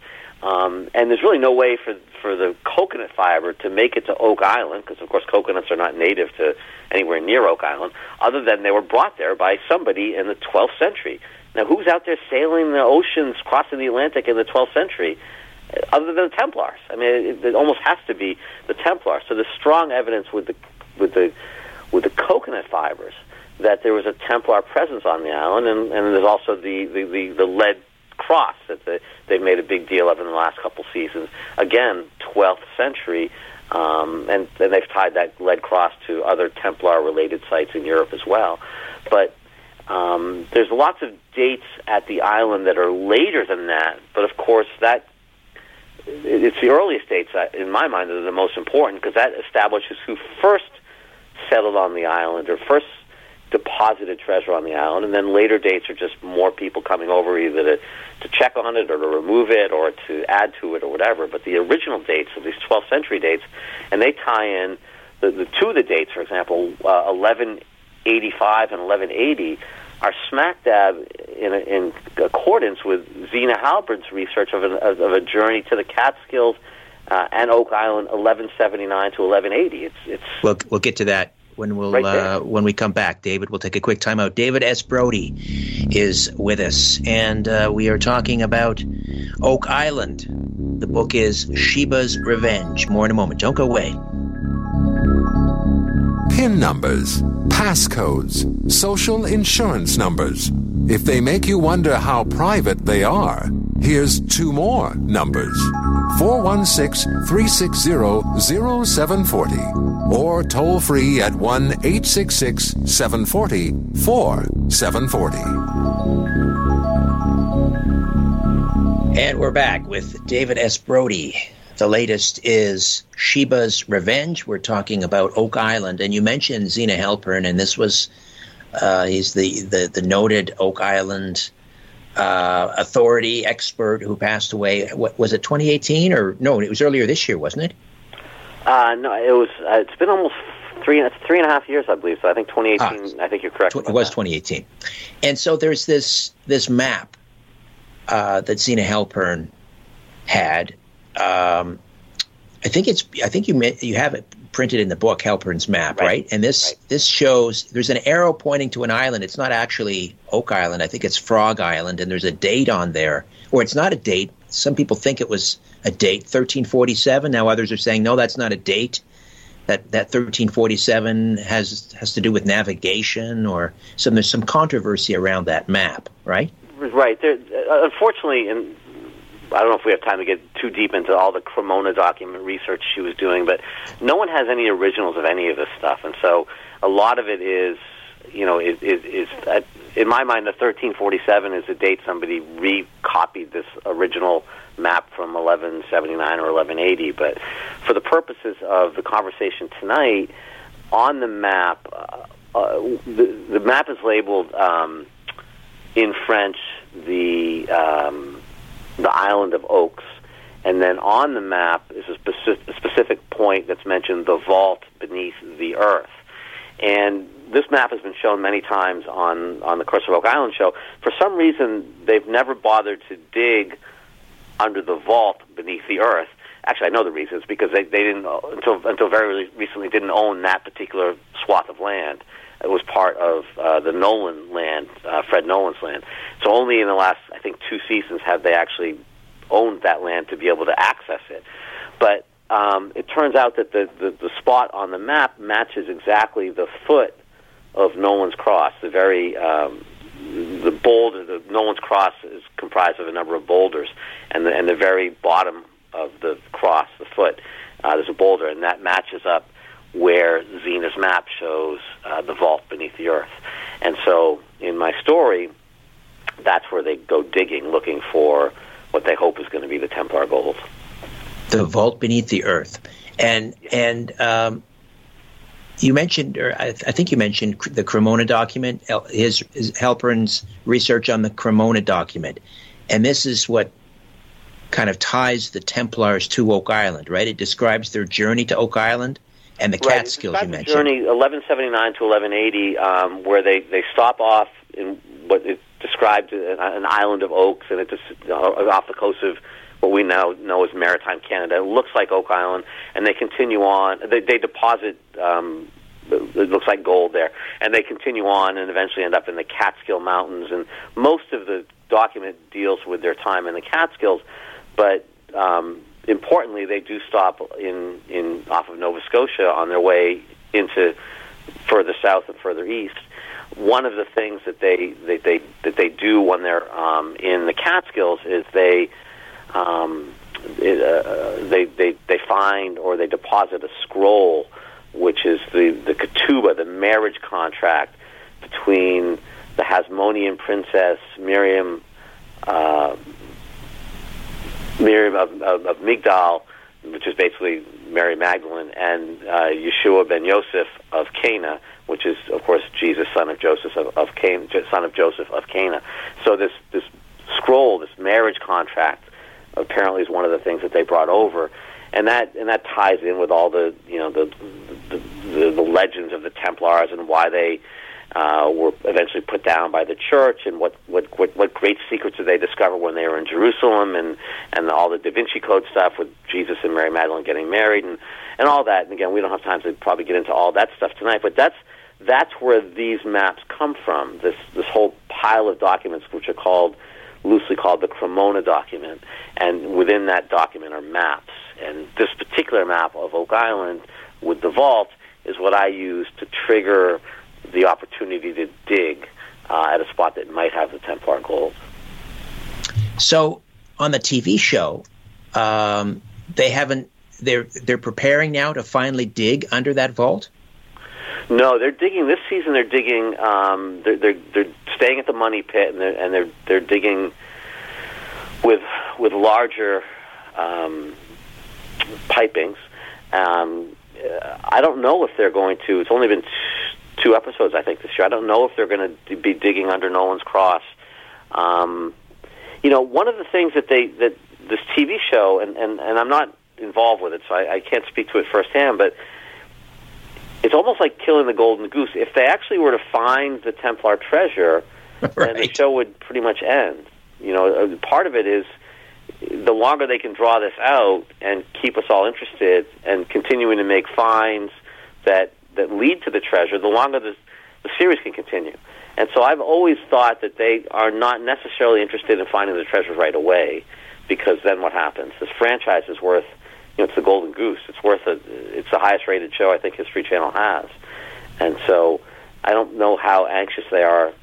[SPEAKER 3] Um, and there's really no way for for the coconut fiber to make it to Oak Island, because of course coconuts are not native to anywhere near Oak Island, other than they were brought there by somebody in the 12th century. Now, who's out there sailing the oceans, crossing the Atlantic in the 12th century? Other than the Templars, I mean, it, it almost has to be the Templars. So there's strong evidence with the with the with the coconut fibers that there was a Templar presence on the island, and, and there's also the, the, the, the lead cross that the, they've made a big deal of in the last couple seasons. Again, 12th century, um, and, and they've tied that lead cross to other Templar-related sites in Europe as well. But um, there's lots of dates at the island that are later than that, but of course that it's the earliest dates that, in my mind that are the most important because that establishes who first settled on the island or first deposited treasure on the island, and then later dates are just more people coming over either to, to check on it or to remove it or to add to it or whatever. But the original dates of these 12th century dates, and they tie in the, the two of the dates, for example, uh, 1185 and 1180, are smack dab in, in accordance with Zena Halpern's research of, an, of a journey to the Catskills uh, and Oak Island, 1179 to 1180. It's, it's
[SPEAKER 2] we'll, we'll get to that when we'll right uh, when we come back. David, we'll take a quick timeout. David S. Brody is with us, and uh, we are talking about Oak Island. The book is Sheba's Revenge. More in a moment. Don't go away.
[SPEAKER 4] PIN numbers, passcodes, social insurance numbers. If they make you wonder how private they are, here's two more numbers 416 360 0740 or toll free at 1 866 740 4740.
[SPEAKER 2] And we're back with David S. Brody. The latest is Sheba's Revenge. We're talking about Oak Island, and you mentioned Zena Halpern, and this was uh, he's the, the, the noted Oak Island uh, authority expert who passed away. What, was it 2018 or no? It was earlier this year, wasn't it?
[SPEAKER 3] Uh, no, it was. Uh, it's been almost three three and a half years, I believe. So I think 2018. Ah, I think you're correct.
[SPEAKER 2] Tw- it was
[SPEAKER 3] that.
[SPEAKER 2] 2018, and so there's this this map uh, that Zena Halpern had. Um, I think it's. I think you you have it printed in the book Halpern's map, right? right? And this right. this shows there's an arrow pointing to an island. It's not actually Oak Island. I think it's Frog Island, and there's a date on there, or it's not a date. Some people think it was a date, 1347. Now others are saying no, that's not a date. That that 1347 has has to do with navigation, or some there's some controversy around that map, right?
[SPEAKER 3] Right. There, uh, unfortunately, and I don't know if we have time to get too deep into all the Cremona document research she was doing, but no one has any originals of any of this stuff, and so a lot of it is, you know, is is, is uh, in my mind the 1347 is the date somebody recopied this original map from 1179 or 1180. But for the purposes of the conversation tonight, on the map, uh, uh, the, the map is labeled um, in French the um, the island of Oaks. And then on the map is a specific, specific point that's mentioned the vault beneath the earth. And this map has been shown many times on, on the Curse of Oak Island show. For some reason, they've never bothered to dig under the vault beneath the earth. Actually, I know the reasons because they, they didn't until until very recently didn't own that particular swath of land. It was part of uh, the Nolan land, uh, Fred Nolan's land. So only in the last, two seasons have they actually owned that land to be able to access it. But um, it turns out that the, the, the spot on the map matches exactly the foot of Nolan's Cross, the very um, the boulder. The Nolan's Cross is comprised of a number of boulders, and the and the very bottom of the cross, the foot, uh, there's a boulder, and that matches up where Zena's map shows uh, the vault beneath the earth. And so in my story, that's where they go digging, looking for what they hope is going to be the Templar gold.
[SPEAKER 2] The vault beneath the earth. And, and, um, you mentioned, or I, th- I, think you mentioned the Cremona document, his, his Halpern's research on the Cremona document. And this is what kind of ties the Templars to Oak Island, right? It describes their journey to Oak Island and the Catskills you mentioned.
[SPEAKER 3] Journey 1179 to 1180, um, where they they stop off in what is described an island of oaks, and it's just uh, off the coast of what we now know as maritime Canada. It looks like Oak Island, and they continue on. They, they deposit. Um, it looks like gold there, and they continue on and eventually end up in the Catskill Mountains. And most of the document deals with their time in the Catskills, but um, importantly, they do stop in in off of Nova Scotia on their way into further south and further east. One of the things that they they, they that they do when they're um, in the Catskills is they um, it, uh, they they they find or they deposit a scroll, which is the the ketubah, the marriage contract between the Hasmonean princess Miriam. Uh, Miriam of, of, of Migdal, which is basically Mary Magdalene, and uh, Yeshua ben Yosef of Cana, which is, of course, Jesus, son of Joseph of, of Cana, son of Joseph of Cana. So this this scroll, this marriage contract, apparently is one of the things that they brought over, and that and that ties in with all the you know the the, the, the legends of the Templars and why they uh, were eventually put down by the church, and what, what what what great secrets did they discover when they were in Jerusalem, and and all the Da Vinci Code stuff with Jesus and Mary Magdalene getting married, and and all that. And again, we don't have time to probably get into all that stuff tonight, but that's that's where these maps come from. This this whole pile of documents, which are called loosely called the Cremona document, and within that document are maps. And this particular map of Oak Island with the vault is what I use to trigger the opportunity to dig uh, at a spot that might have the Templar gold.
[SPEAKER 2] So on the TV show, Um, they haven't. They're they're preparing now to finally dig under that vault.
[SPEAKER 3] No, they're digging this season. They're digging. Um, they're, they're they're staying at the money pit, and they're and they're they're digging with with larger um, pipings. Um, I don't know if they're going to. It's only been two episodes, I think, this year. I don't know if they're going to be digging under Nolan's Cross. Um, you know, one of the things that they that this TV show, and and, and I'm not involved with it, so I, I can't speak to it firsthand, but it's almost like killing the golden goose. If they actually were to find the Templar treasure, right. then the show would pretty much end. You know, uh, part of it is the longer they can draw this out and keep us all interested and continuing to make finds that that lead to the treasure, the longer the, the series can continue. And so I've always thought that they are not necessarily interested in finding the treasure right away, because then what happens? This franchise is worth, you know, it's the golden goose. It's worth a, it's the highest rated show I think History Channel has, and so I don't know how anxious they are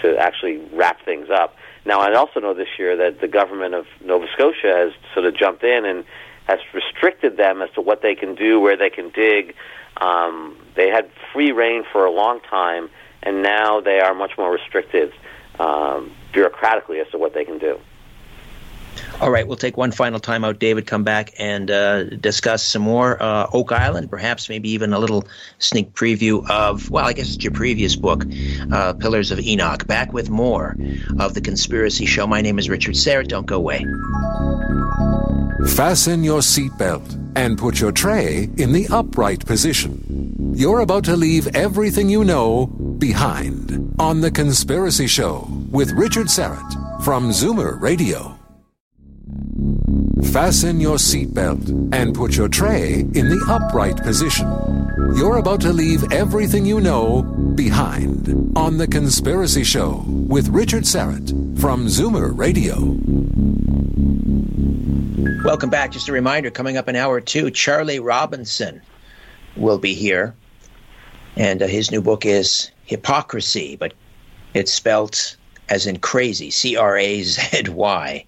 [SPEAKER 3] to actually wrap things up. Now, I also know this year that the government of Nova Scotia has sort of jumped in and has restricted them as to what they can do, where they can dig. Um, they had free reign for a long time, and now they are much more restricted um, bureaucratically as to what they can do.
[SPEAKER 2] All right, we'll take one final time out, David. Come back and uh, discuss some more uh, Oak Island, perhaps maybe even a little sneak preview of, well, I guess it's your previous book, uh, Pillars of Enoch. Back with more of The Conspiracy Show. My name is Richard Syrett. Don't go away.
[SPEAKER 4] Fasten your seatbelt and put your tray in the upright position. You're about to leave everything you know behind on The Conspiracy Show with Richard Syrett from Zoomer Radio. Fasten your seatbelt and put your tray in the upright position. You're about to leave everything you know behind on The Conspiracy Show with Richard Syrett from Zoomer Radio.
[SPEAKER 2] Welcome back. Just a reminder coming up in hour two, Charlie Robinson will be here. And uh, his new book is Hypocrazy, but it's spelt as in crazy C R A Z Y.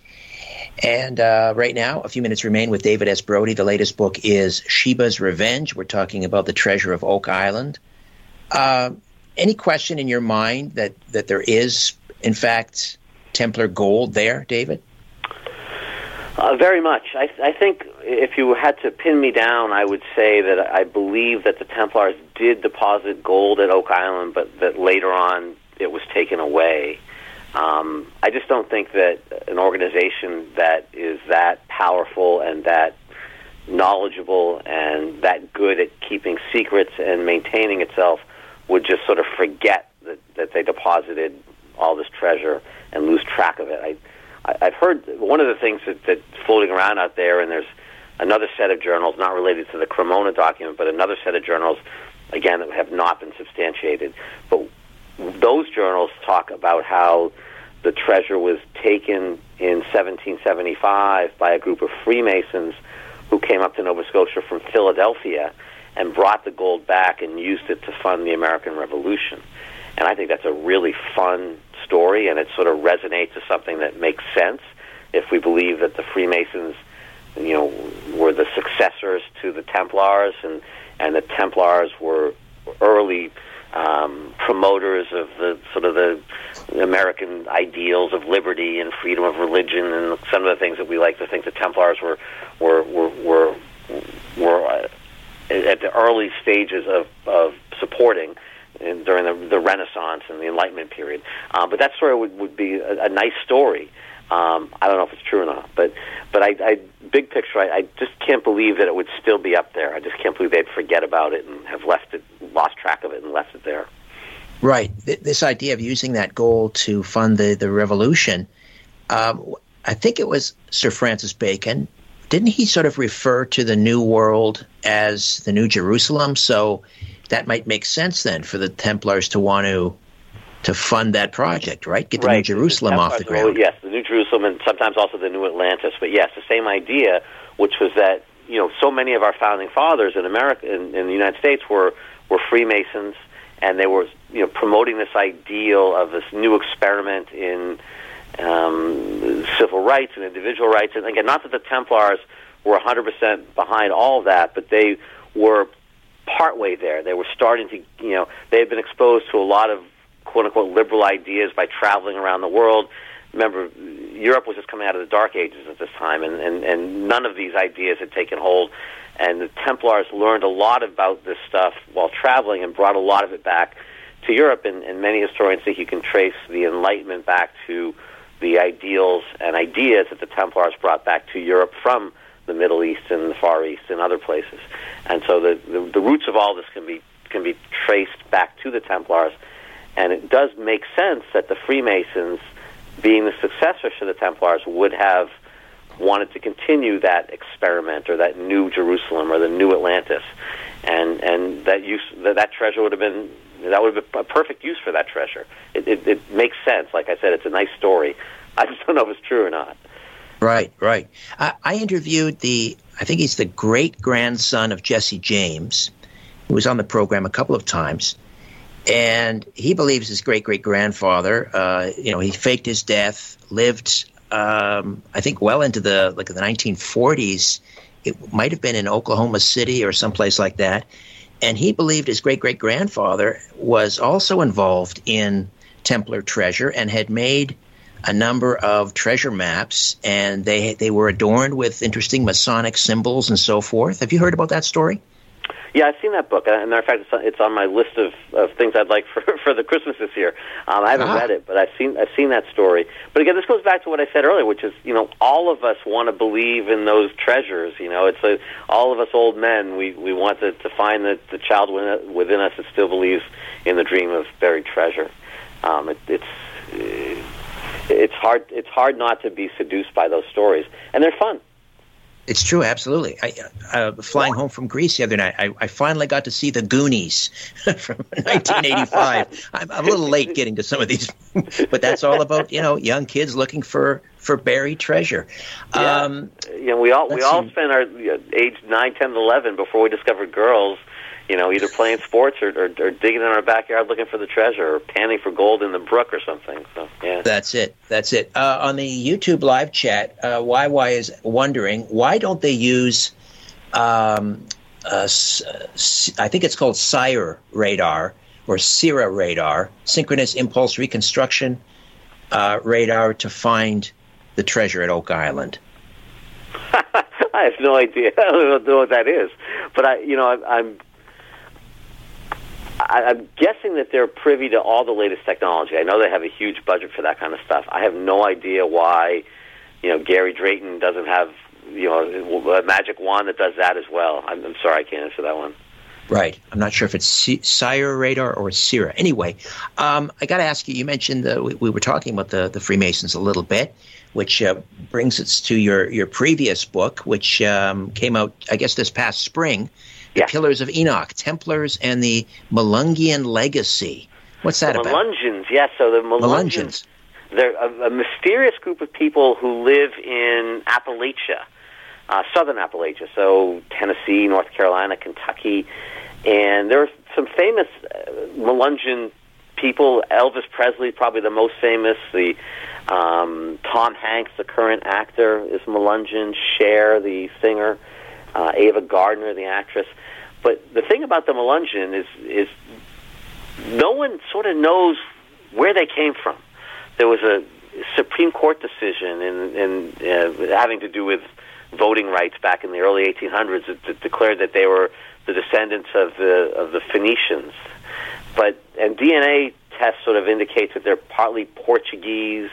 [SPEAKER 2] And uh, right now, a few minutes remain with David S. Brody. The latest book is Sheba's Revenge. We're talking about the treasure of Oak Island. Uh, any question in your mind that, that there is, in fact, Templar gold there, David?
[SPEAKER 3] Uh, very much. I, I think if you had to pin me down, I would say that I believe that the Templars did deposit gold at Oak Island, but that later on it was taken away. Um, I just don't think that an organization that is that powerful and that knowledgeable and that good at keeping secrets and maintaining itself would just sort of forget that, that they deposited all this treasure and lose track of it. I, I, I've heard one of the things that, that's floating around out there, and there's another set of journals not related to the Cremona document, but another set of journals, again, that have not been substantiated. But those journals talk about how the treasure was taken in 1775 by a group of Freemasons who came up to Nova Scotia from Philadelphia and brought the gold back and used it to fund the American Revolution. And I think that's a really fun story, and it sort of resonates as something that makes sense if we believe that the Freemasons, you know, were the successors to the Templars, and and the Templars were early um, promoters of the sort of the American ideals of liberty and freedom of religion, and some of the things that we like to think the Templars were were were were, were uh, at the early stages of of supporting during the, the Renaissance and the Enlightenment period. Um, but that story would, would be a, a nice story. Um, I don't know if it's true or not, but but I, I big picture, I, I just can't believe that it would still be up there. I just can't believe they'd forget about it and have left it, lost track of it, and left it there.
[SPEAKER 2] Right. This idea of using that goal to fund the the revolution, um, I think it was Sir Francis Bacon. Didn't he sort of refer to the New World as the New Jerusalem? So that might make sense then for the Templars to want to to fund that project, right? Get the
[SPEAKER 3] right.
[SPEAKER 2] New Jerusalem off the ground.
[SPEAKER 3] yes, the New Jerusalem, and sometimes also the New Atlantis. But yes, the same idea, which was that you know so many of our founding fathers in America, in, in the United States, were were Freemasons, and they were you know promoting this ideal of this new experiment in um, civil rights and individual rights. And again, not that the Templars were 100% behind all of that, but they were partway there. They were starting to, you know, they had been exposed to a lot of quote unquote liberal ideas by traveling around the world. Remember, Europe was just coming out of the Dark Ages at this time, and, and, and none of these ideas had taken hold. And the Templars learned a lot about this stuff while traveling and brought a lot of it back to Europe. And, and many historians think you can trace the Enlightenment back to the ideals and ideas that the Templars brought back to Europe from the Middle East and the Far East and other places. And so the, the, the roots of all this can be can be traced back to the Templars. And it does make sense that the Freemasons, being the successors to the Templars, would have wanted to continue that experiment or that new Jerusalem or the new Atlantis, and and that use that, that treasure would have been that would have been a perfect use for that treasure. It, it, it makes sense. Like I said, it's a nice story. I just don't know if it's true or not.
[SPEAKER 2] Right, right. I, I interviewed the, I think he's the great grandson of Jesse James, who was on the program a couple of times. And he believes his great great grandfather, uh, you know, he faked his death, lived, um, I think, well into the like the 1940s. It might have been in Oklahoma City or someplace like that. And he believed his great great grandfather was also involved in Templar treasure and had made a number of treasure maps, and they they were adorned with interesting Masonic symbols and so forth. Have you heard about that story?
[SPEAKER 3] Yeah, I've seen that book. As a matter of fact, it's on, it's on my list of, of things I'd like for for the Christmas this year. Um, I haven't ah. read it, but I've seen I've seen that story. But again, this goes back to what I said earlier, which is you know all of us want to believe in those treasures. You know, it's a, all of us old men. We we want to, to find the, the child within us that still believes in the dream of buried treasure. Um, it, it's it's hard it's hard not to be seduced by those stories, and they're fun.
[SPEAKER 2] It's true, absolutely. I, uh, flying home from Greece the other night, I, I finally got to see the Goonies from 1985. I'm, I'm, a little late getting to some of these, but that's all about you know young kids looking for for buried treasure.
[SPEAKER 3] Yeah, um, you know, we all we all see. spent our age nine, ten, eleven before we discovered girls you know, either playing sports or, or, or digging in our backyard looking for the treasure or panning for gold in the brook or something. So, yeah.
[SPEAKER 2] That's it. That's it. Uh, on the YouTube live chat, uh, YY is wondering why don't they use, um, uh, I think it's called SIRE radar or SIRA radar, synchronous impulse reconstruction uh, radar, to find the treasure at Oak Island.
[SPEAKER 3] I have no idea. I don't know what that is, but I, you know, I, I'm I, I'm guessing that they're privy to all the latest technology. I know they have a huge budget for that kind of stuff. I have no idea why, you know, Gary Drayton doesn't have, you know, a magic wand that does that as well. I'm, I'm sorry, I can't answer that one.
[SPEAKER 2] Right. I'm not sure if it's Sire radar or Sierra. Anyway, um, I got to ask you. You mentioned the, we, we, were talking about the, the Freemasons a little bit, which uh, brings us to your your previous book, which um, came out, I guess, this past spring, yes. Pillars of Enoch, Templars, and the Melungeon Legacy. What's that
[SPEAKER 3] the
[SPEAKER 2] about?
[SPEAKER 3] Melungeons, yes. So the Melungeons, they're a, a, mysterious group of people who live in Appalachia, uh, southern Appalachia, so Tennessee, North Carolina, Kentucky, and there are some famous uh, Melungeon people. Elvis Presley, probably the most famous. The um, Tom Hanks, the current actor, is Melungeon. Cher, the singer, uh, Ava Gardner, the actress. But the thing about the Melungeon is is no one sort of knows where they came from. There was a Supreme Court decision in, in uh, having to do with voting rights back in the early 1800s that, declared that they were the descendants of the of the Phoenicians. But and DNA tests sort of indicates that they're partly Portuguese,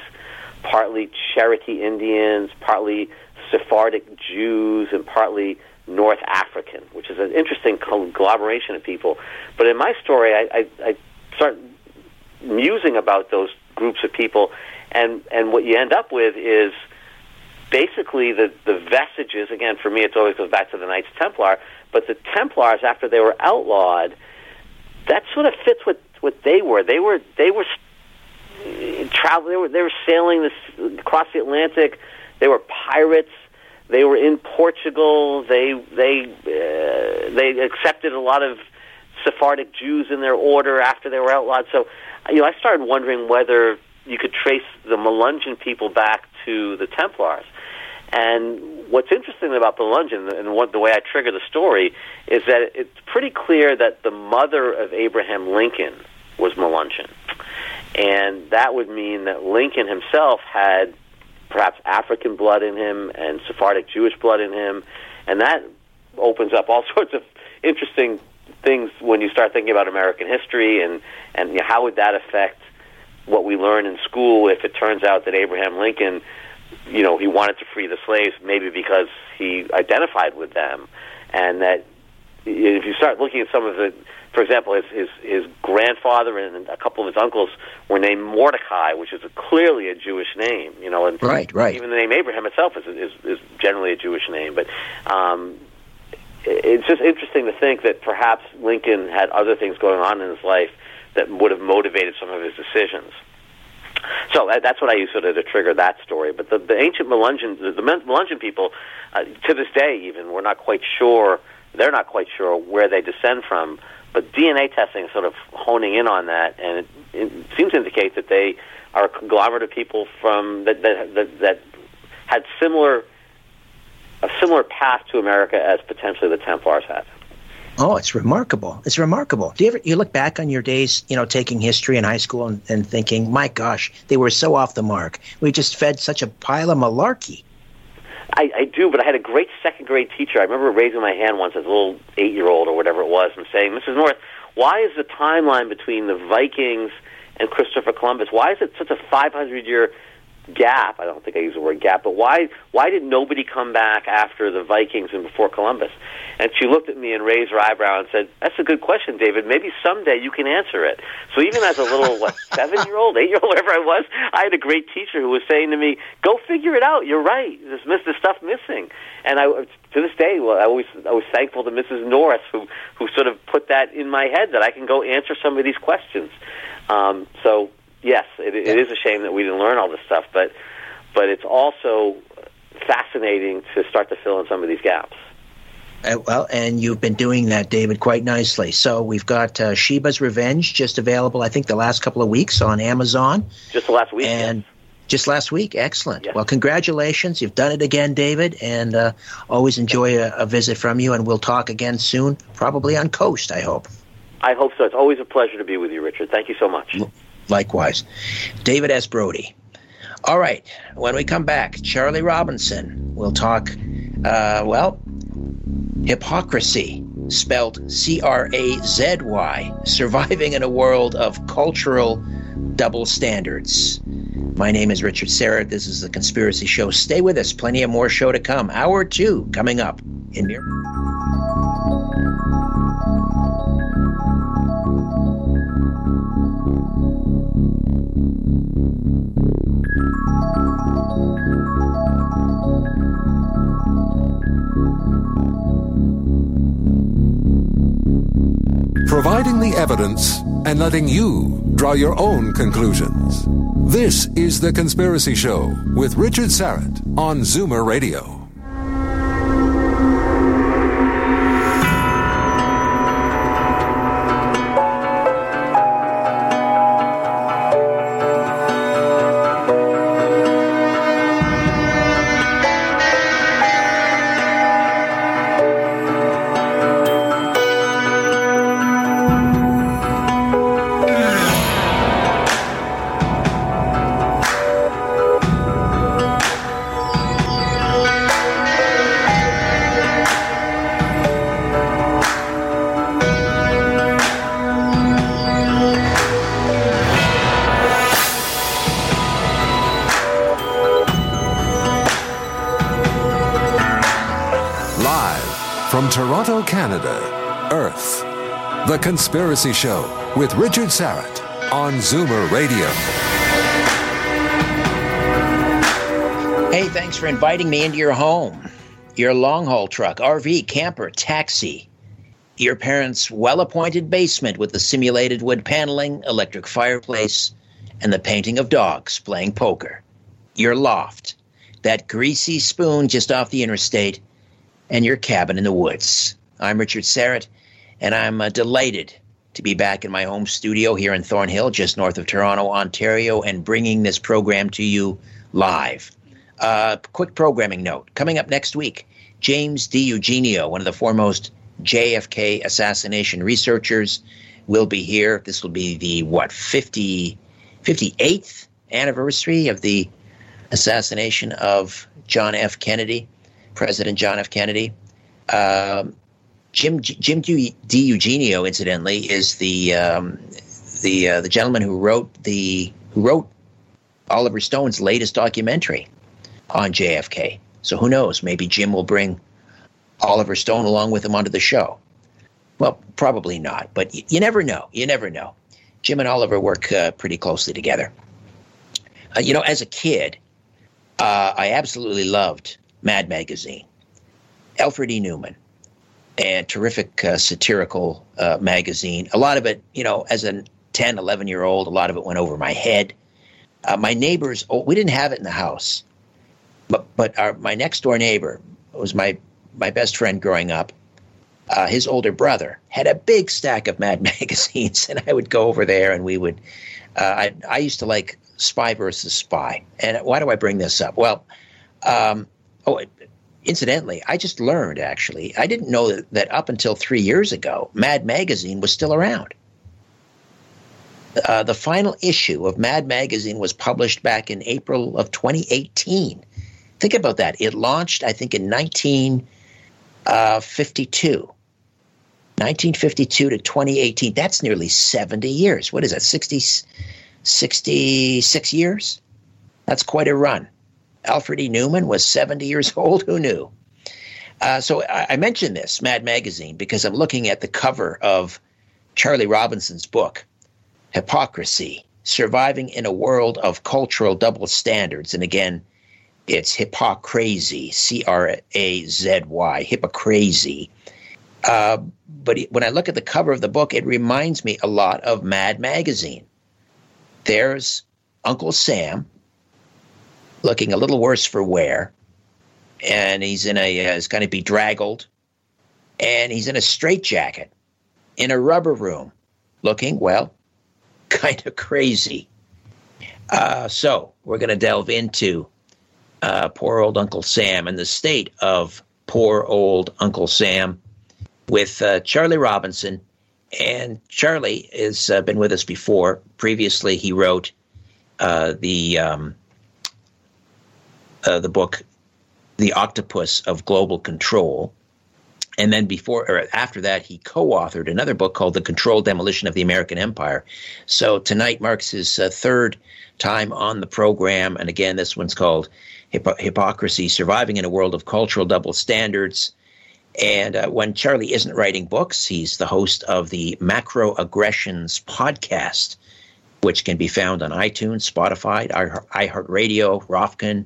[SPEAKER 3] partly Cherokee Indians, partly Sephardic Jews, and partly North African, which is an interesting conglomeration of people. But in my story, I, I, I start musing about those groups of people, and and what you end up with is basically the the vestiges. Again, for me, it always goes back to the Knights Templar, but the Templars after they were outlawed, that sort of fits with what they were. They were they were travel. They were they were sailing this across the Atlantic. They were pirates they were in Portugal. They they uh, they accepted a lot of Sephardic Jews in their order after they were outlawed. So, you know, I started wondering whether you could trace the Melungeon people back to the Templars. And what's interesting about Melungeon, and what, the way I trigger the story, is that it's pretty clear that the mother of Abraham Lincoln was Melungeon. And that would mean that Lincoln himself had perhaps African blood in him and Sephardic Jewish blood in him. And that opens up all sorts of interesting things when you start thinking about American history and, and you know, how would that affect what we learn in school if it turns out that Abraham Lincoln you know, he wanted to free the slaves, maybe because he identified with them, and that if you start looking at some of the, for example, his his, his grandfather and a couple of his uncles were named Mordecai, which is a, clearly a Jewish name, you know, and
[SPEAKER 2] right, right.
[SPEAKER 3] Even the name Abraham itself is is, is generally a Jewish name, but. Um, it's just interesting to think that perhaps Lincoln had other things going on in his life that would have motivated some of his decisions. So that, that's what I use sort of to trigger that story. But the, the ancient Melungeon, the, the Melungeon people, uh, to this day even, we're not quite sure. They're not quite sure where they descend from. But DNA testing is sort of honing in on that, and it, it seems to indicate that they are a conglomerate of people from that that that, that had similar a similar path to America as potentially the Templars had.
[SPEAKER 2] Oh, it's remarkable. It's remarkable. Do you ever you look back on your days, you know, taking history in high school and, and thinking, my gosh, they were so off the mark. We just fed such a pile of malarkey.
[SPEAKER 3] I, I do, but I had a great second grade teacher. I remember raising my hand once as a little eight year old or whatever it was and saying, Mrs. North, why is the timeline between the Vikings and Christopher Columbus, why is it such a 500 year gap. I don't think I use the word gap, but why why did nobody come back after the Vikings and before Columbus? And she looked at me and raised her eyebrow and said, "That's a good question, David. Maybe someday you can answer it." So even as a little what seven year old, eight year old, whatever I was, I had a great teacher who was saying to me, "Go figure it out. You're right. There's this stuff missing." And I to this day, well, I always I was thankful to Mrs. Norris who who sort of put that in my head that I can go answer some of these questions. Um, so yes, it, it is a shame that we didn't learn all this stuff, but but it's also fascinating to start to fill in some of these gaps.
[SPEAKER 2] Uh, well, and you've been doing that, David, quite nicely. So we've got uh, Sheba's Revenge just available, I think, the last couple of weeks on Amazon.
[SPEAKER 3] Just the last week.
[SPEAKER 2] And just last week, excellent. Yes. Well, congratulations, you've done it again, David, and uh, always enjoy a, a, visit from you. And we'll talk again soon, probably on Coast. I hope.
[SPEAKER 3] I hope so. It's always a pleasure to be with you, Richard. Thank you so much.
[SPEAKER 2] Likewise. David S. Brody. All right. When we come back, Charlie Robinson will talk, uh, well, hypocrazy, spelled C R A Z Y, surviving in a world of cultural double standards. My name is Richard Syrett. This is The Conspiracy Show. Stay with us. Plenty of more show to come. Hour two coming up in near.
[SPEAKER 4] Providing the evidence and letting you draw your own conclusions. This is The Conspiracy Show with Richard Syrett on Zoomer Radio. The Conspiracy Show with Richard Syrett on Zoomer Radio.
[SPEAKER 2] Hey, thanks for inviting me into your home, your long haul truck, RV, camper, taxi, your parents' well appointed basement with the simulated wood paneling, electric fireplace, and the painting of dogs playing poker, your loft, that greasy spoon just off the interstate, and your cabin in the woods. I'm Richard Syrett and I'm uh, delighted to be back in my home studio here in Thornhill, just north of Toronto, Ontario, and bringing this program to you live. Uh, quick programming note coming up next week James DiEugenio, one of the foremost JFK assassination researchers, will be here. This will be the, what, 50, 58th anniversary of the assassination of John F. Kennedy, President John F. Kennedy. Um, Jim Jim DiEugenio, incidentally, is the um, the uh, the gentleman who wrote the who wrote Oliver Stone's latest documentary on JFK. So who knows? Maybe Jim will bring Oliver Stone along with him onto the show. Well, probably not, but y- you never know. You never know. Jim and Oliver work uh, pretty closely together. Uh, you know, as a kid, uh, I absolutely loved Mad Magazine. Alfred E. Neuman, and terrific uh, satirical uh, magazine. A lot of it, you know, as a 10, 11 year old, a lot of it went over my head. Uh, my neighbors, oh, we didn't have it in the house, but but our, my next door neighbor was my my best friend growing up. Uh, his older brother had a big stack of Mad magazines, and I would go over there, and we would. Uh, I I used to like Spy versus Spy, and why do I bring this up? Well, um, oh, incidentally, I just learned actually. I didn't know that, up until three years ago, Mad Magazine was still around. Uh, the final issue of Mad Magazine was published back in April of 2018. Think about that. It launched, I think, in 1952. 1952 to 2018. That's nearly 70 years. What is that? 60, 66 years? That's quite a run. Alfred E. Neuman was 70 years old. Who knew? Uh, so I, I mentioned this, Mad Magazine, because I'm looking at the cover of Charlie Robinson's book, Hypocrazy Surviving in a World of Cultural Double Standards. And again, it's hypocrazy, C R A Z Y, hypocrazy. Uh, but when I look at the cover of the book, it reminds me a lot of Mad Magazine. There's Uncle Sam, looking a little worse for wear, and he's in a uh, he's kind of bedraggled, and he's in a straitjacket in a rubber room, looking well, kind of crazy. Uh, so we're going to delve into uh, poor old Uncle Sam and the state of poor old Uncle Sam with uh, Charlie Robinson. And Charlie has uh, been with us before. Previously, he wrote uh, the um, uh, the book The Octopus of Global Control. And then before or after that, he co-authored another book called The Controlled Demolition of the American Empire. So tonight marks his uh, third time on the program, and again, this one's called Hypocrazy: Surviving in a World of Cultural Double Standards. And uh, when Charlie isn't writing books, he's the host of the Macro Aggressions podcast, which can be found on iTunes, Spotify, iHeartRadio, Rofkin,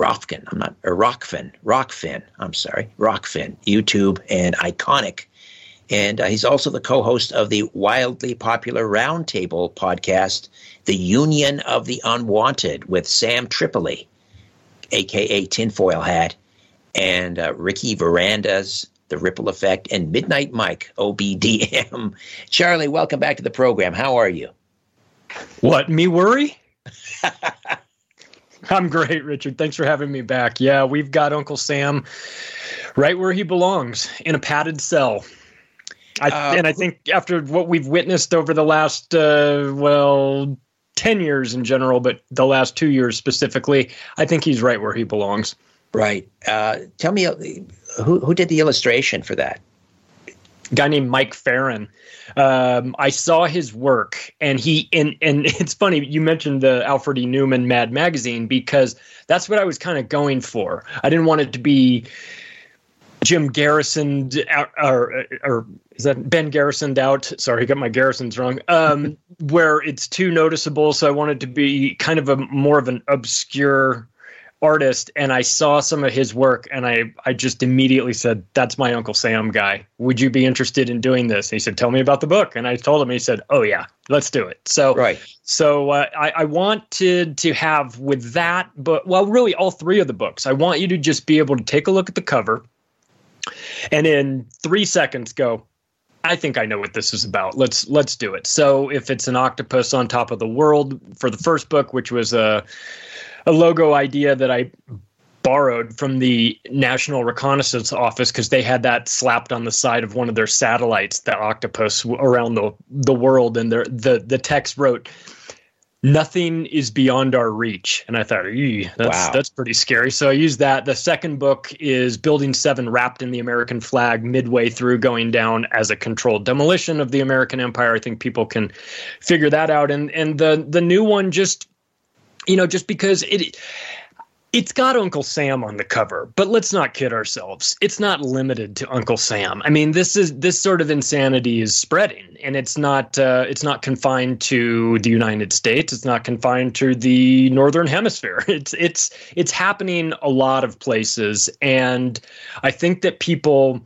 [SPEAKER 2] Rofkin, I'm not, or Rokfin, Rokfin, I'm sorry, Rokfin, YouTube, and Ickonic. And uh, he's also the co host of the wildly popular Roundtable podcast, The Union of the Unwanted, with Sam Tripoli, aka Tinfoil Hat, and uh, Ricky Varandas, The Ripple Effect, and Midnight Mike, OBDM. Charlie, welcome back to the program. How are you?
[SPEAKER 5] What, me worry? I'm great, Richard. Thanks for having me back. Yeah, we've got Uncle Sam right where he belongs in a padded cell. I, uh, and I think after what we've witnessed over the last, uh, well, 10 years in general, but the last two years specifically, I think he's right where he belongs.
[SPEAKER 2] Right. Uh, tell me, uh, who, who did the illustration for that?
[SPEAKER 5] Guy named Mike Farron um, I saw his work, and he and and it's funny you mentioned the Alfred E. Neuman Mad Magazine because that's what I was kind of going for. I didn't want it to be Jim Garrison or, or is that Ben Garrisoned out? Sorry, I got my Garrisons wrong. Um, where it's too noticeable, so I wanted to be kind of a more of an obscure artist and I saw some of his work and I, I just immediately said, That's my Uncle Sam guy. Would you be interested in doing this? he said, Tell me about the book. And I told him, he said, Oh, yeah, let's do it. So,
[SPEAKER 2] right.
[SPEAKER 5] So uh, I, I wanted to have with that, but well, really all three of the books. I want you to just be able to take a look at the cover and in three seconds go, I think I know what this is about. Let's let's do it. So if it's an octopus on top of the world for the first book, which was a a logo idea that I borrowed from the National Reconnaissance Office because they had that slapped on the side of one of their satellites, the octopus around the the world, and their the the text wrote nothing is beyond our reach. And I thought, that's wow. that's pretty scary. So I used that. The second book is Building Seven wrapped in the American flag midway through going down as a controlled demolition of the American Empire. I think people can figure that out. And and the the new one just you know, just because it it's got Uncle Sam on the cover, but let's not kid ourselves. It's not limited to Uncle Sam. I mean, this is this sort of insanity is spreading, and it's not uh, it's not confined to the United States. It's not confined to the Northern Hemisphere. It's it's it's happening a lot of places, and I think that people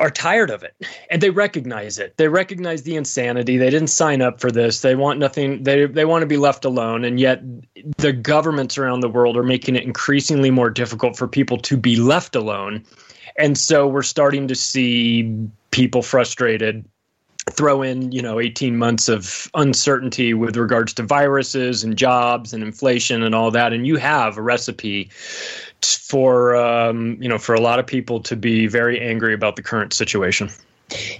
[SPEAKER 5] are tired of it and they recognize it. They recognize the insanity. They didn't sign up for this. They want nothing. They they want to be left alone and yet the governments around the world are making it increasingly more difficult for people to be left alone. And so we're starting to see people frustrated throw in you know 18 months of uncertainty with regards to viruses and jobs and inflation and all that and you have a recipe for um, you know for a lot of people to be very angry about the current situation.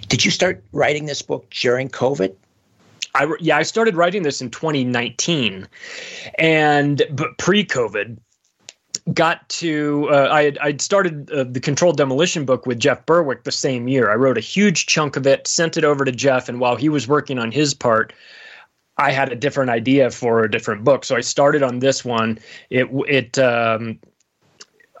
[SPEAKER 2] Did you start writing this book during COVID?
[SPEAKER 5] I, yeah, I started writing this in 2019, and but pre-COVID, got to uh, I had I'd started uh, the controlled demolition book with Jeff Berwick the same year. I wrote a huge chunk of it, sent it over to Jeff, and while he was working on his part, I had a different idea for a different book. So I started on this one. It it um,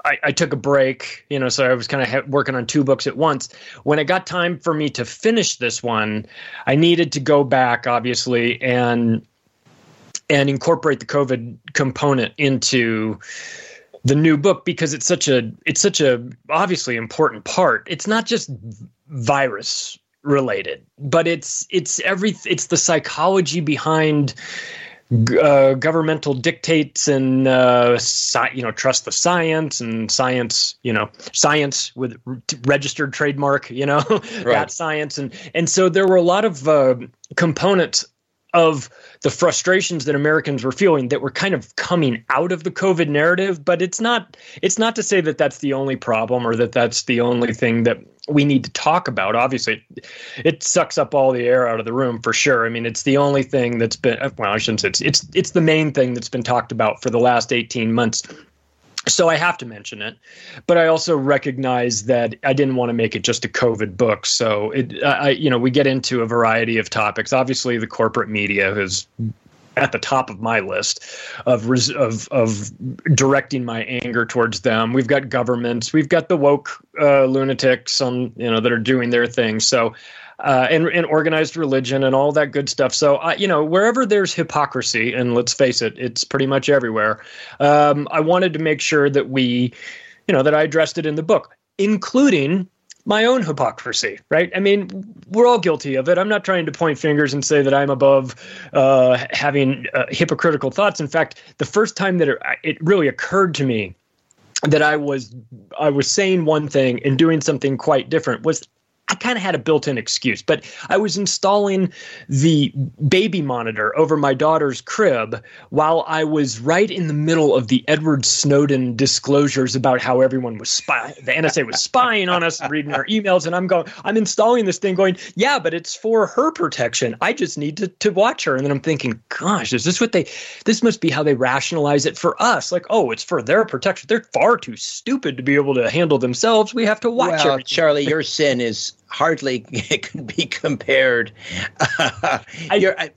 [SPEAKER 5] I, I, took a break, you know, so I was kind of ha- working on two books at once. When it got time for me to finish this one, I needed to go back, obviously, and and incorporate the COVID component into the new book because it's such a it's such a obviously important part. It's not just virus related, but it's it's every it's the psychology behind uh, governmental dictates and uh, sci- you know trust the science and science you know science with registered trademark you know right. that science and and so there were a lot of uh, components of the frustrations that Americans were feeling that were kind of coming out of the COVID narrative. But it's not it's not to say that that's the only problem or that that's the only thing that we need to talk about. Obviously, it sucks up all the air out of the room for sure. I mean, it's the only thing that's been well, I shouldn't say it's it's it's the main thing that's been talked about for the last eighteen months so I have to mention it, but I also recognize that I didn't want to make it just a COVID book. So it, I, you know, we get into a variety of topics. Obviously, the corporate media is at the top of my list of of of directing my anger towards them. We've got governments, we've got the woke uh, lunatics on you know that are doing their thing. So uh, and, and organized religion and all that good stuff. So, you know, wherever there's hypocrisy, and let's face it, it's pretty much everywhere, um, I wanted to make sure that we, you know, that I addressed it in the book, including my own hypocrisy, right? I mean, we're all guilty of it. I'm not trying to point fingers and say that I'm above uh, having uh, hypocritical thoughts. In fact, the first time that it, it really occurred to me that I was I was saying one thing and doing something quite different was I kind of had a built-in excuse, but I was installing the baby monitor over my daughter's crib while I was right in the middle of the Edward Snowden disclosures about how everyone was spying. The NSA was spying on us, reading our emails, and I'm going, I'm installing this thing, going, yeah, but it's for her protection. I just need to to watch her, and then I'm thinking, gosh, is this what they? This must be how they rationalize it for us. Like, oh, it's for their protection. They're far too stupid to be able to handle themselves. We have to watch.
[SPEAKER 2] Well, Charlie, your sin is hardly can be compared. Uh, I,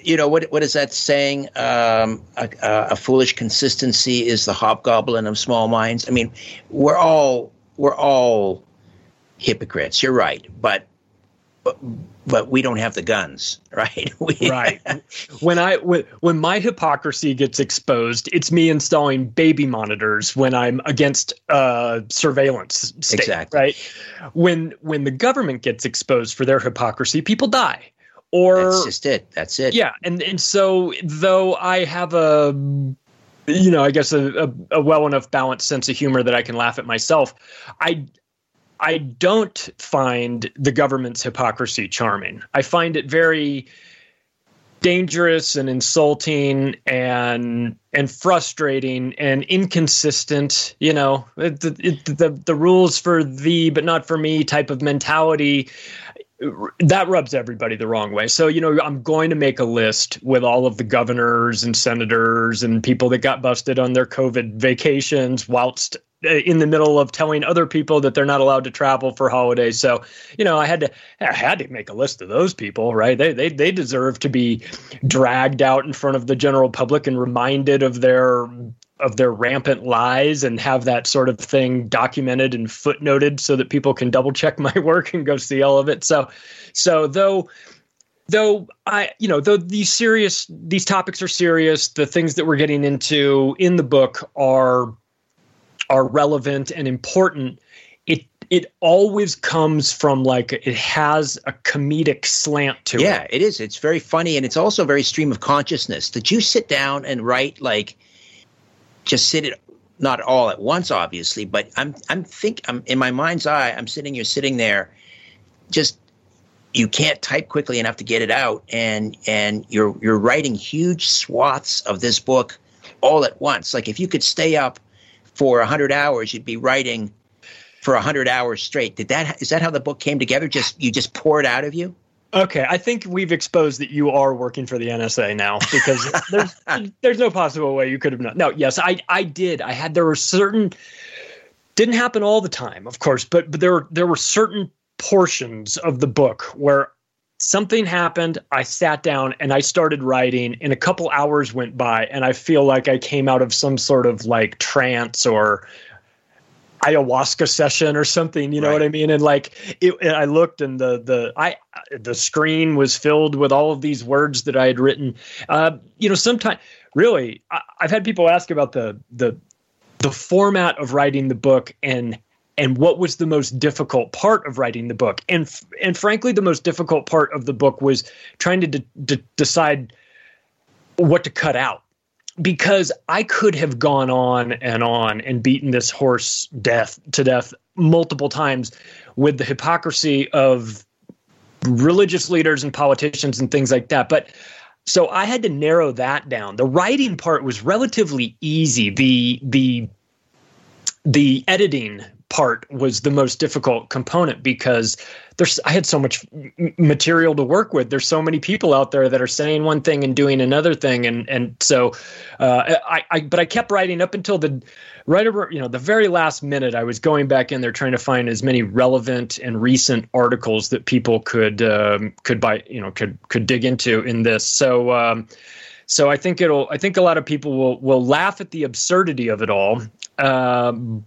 [SPEAKER 2] you know what? What is that saying? Um, a, a, foolish consistency is the hobgoblin of small minds. I mean, we're all we're all hypocrites. You're right, but but, we don't have the guns, right?
[SPEAKER 5] We, right. When I when, when my hypocrisy gets exposed, it's me installing baby monitors when I'm against uh, surveillance state, exactly. right? When when the government gets exposed for their hypocrisy, people die. Or
[SPEAKER 2] That's just it. That's it.
[SPEAKER 5] Yeah, and and so though I have a you know, I guess a, a, a well enough balanced sense of humor that I can laugh at myself. I I don't find the government's hypocrisy charming. I find it very dangerous and insulting and and frustrating and inconsistent you know it, it, the the rules for thee but not for me type of mentality that rubs everybody the wrong way. So, you know, I'm going to make a list with all of the governors and senators and people that got busted on their COVID vacations whilst Uh, in the middle of telling other people that they're not allowed to travel for holidays. So, you know, I had to I had to make a list of those people, right? They they they deserve to be dragged out in front of the general public and reminded of their of their rampant lies and have that sort of thing documented and footnoted so that people can double check my work and go see all of it. So, so though, though I, you know, though these serious, these topics are serious, the things that we're getting into in the book are, are relevant and important. It, it always comes from like it has a comedic slant to
[SPEAKER 2] yeah,
[SPEAKER 5] it.
[SPEAKER 2] Yeah, it is. It's very funny and it's also very stream of consciousness. Did you sit down and write like just sit it not all at once, obviously, but I'm I'm think I'm in my mind's eye. I'm sitting you're sitting there, just you can't type quickly enough to get it out, and and you're you're writing huge swaths of this book all at once. Like if you could stay up for hundred hours, you'd be writing for hundred hours straight. Did that is that how the book came together? Just you just pour it out of you?
[SPEAKER 5] Okay, I think we've exposed that you are working for the NSA now because there's there's no possible way you could have known. No, yes, I I did. I had there were certain didn't happen all the time, of course, but but there were there were certain portions of the book where something happened. I sat down and I started writing, and a couple hours went by, and I feel like I came out of some sort of like trance or ayahuasca session or something you know right. what i mean and like it, i looked and the the i the screen was filled with all of these words that i had written uh, you know sometimes really I, i've had people ask about the the the format of writing the book and and what was the most difficult part of writing the book and and frankly the most difficult part of the book was trying to de- decide what to cut out because I could have gone on and on and beaten this horse death to death multiple times with the hypocrisy of religious leaders and politicians and things like that. But so I had to narrow that down. The writing part was relatively easy. The the the editing part was the most difficult component because there's I had so much material to work with. There's so many people out there that are saying one thing and doing another thing, and and so uh, I, I but I kept writing up until the right over you know the very last minute. I was going back in there trying to find as many relevant and recent articles that people could um, could buy you know could could dig into in this. So. Um, so I think it'll. I think a lot of people will will laugh at the absurdity of it all, um,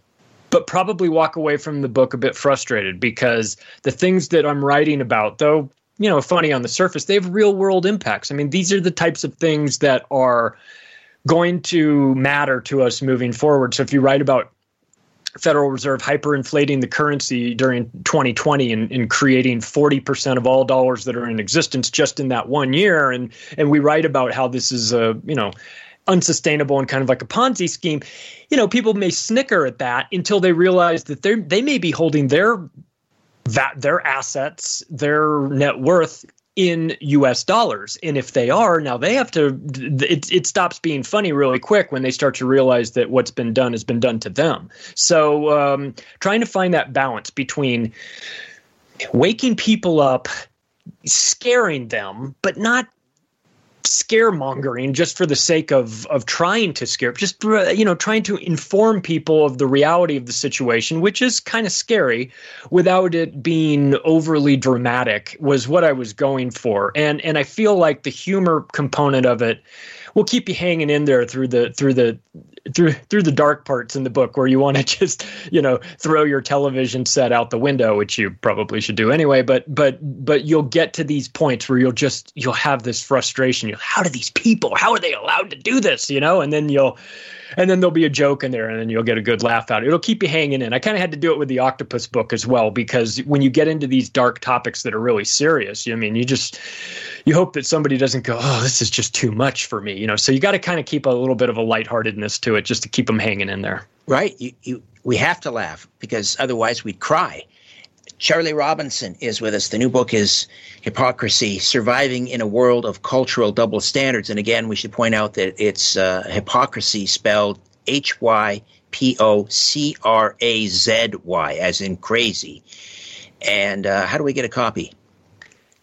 [SPEAKER 5] but probably walk away from the book a bit frustrated because the things that I'm writing about, though, you know, funny on the surface, they have real world impacts. I mean, these are the types of things that are going to matter to us moving forward. So if you write about Federal Reserve hyperinflating the currency during 2020 and, and, creating 40% of all dollars that are in existence just in that one year. And and we write about how this is a, you know, unsustainable and kind of like a Ponzi scheme, you know, people may snicker at that until they realize that they they may be holding their that their assets, their net worth in US dollars. And if they are, now they have to it it stops being funny really quick when they start to realize that what's been done has been done to them. So um, trying to find that balance between waking people up scaring them but not scaremongering just for the sake of of trying to scare just uh, you know trying to inform people of the reality of the situation which is kind of scary without it being overly dramatic was what I was going for. And and I feel like the humor component of it will keep you hanging in there through the through the through through the dark parts in the book where you want to just you know throw your television set out the window which you probably should do anyway. But but but you'll get to these points where you'll just you'll have this frustration. You'll, how do these people how are they allowed to do this? You know and then you'll and then there'll be a joke in there and then you'll get a good laugh out. It'll keep you hanging in. I kind of had to do it with the octopus book as well because when you get into these dark topics that are really serious, you, I mean, you just you hope that somebody doesn't go, "Oh, this is just too much for me," you know. So you got to kind of keep a little bit of a lightheartedness to it just to keep them hanging in there.
[SPEAKER 2] Right. You you we have to laugh because otherwise we'd cry. Charlie Robinson is with us. The new book is Hypocrazy Surviving in a World of Cultural Double Standards. And again, we should point out that it's uh, hypocrisy spelled H Y P O C R A Z Y, as in crazy. And uh, how do we get a copy?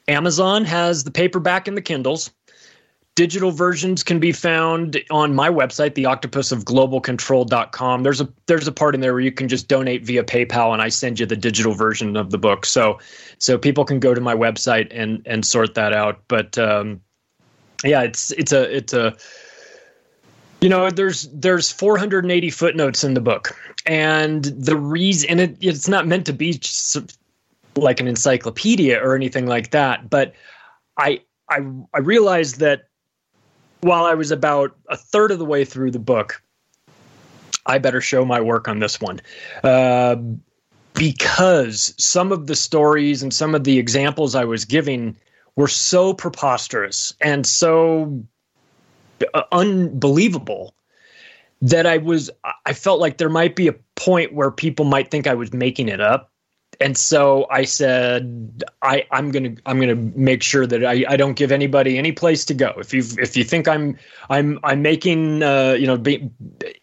[SPEAKER 5] Amazon has the paperback and the Kindles. Digital versions can be found on my website, theoctopusofglobalcontrol.com. There's a there's a part in there where you can just donate via PayPal, and I send you the digital version of the book. So so people can go to my website and and sort that out. But um, yeah, it's it's a it's a you know there's there's 480 footnotes in the book, and the reason and it, it's not meant to be like an encyclopedia or anything like that, but I I I realized that while I was about a third of the way through the book, I better show my work on this one. Uh, because some of the stories and some of the examples I was giving were so preposterous and so uh, unbelievable that I was I felt like there might be a point where people might think I was making it up and so I said, I, I'm gonna I'm gonna make sure that I, I don't give anybody any place to go. If you if you think I'm I'm I'm making uh, you know be,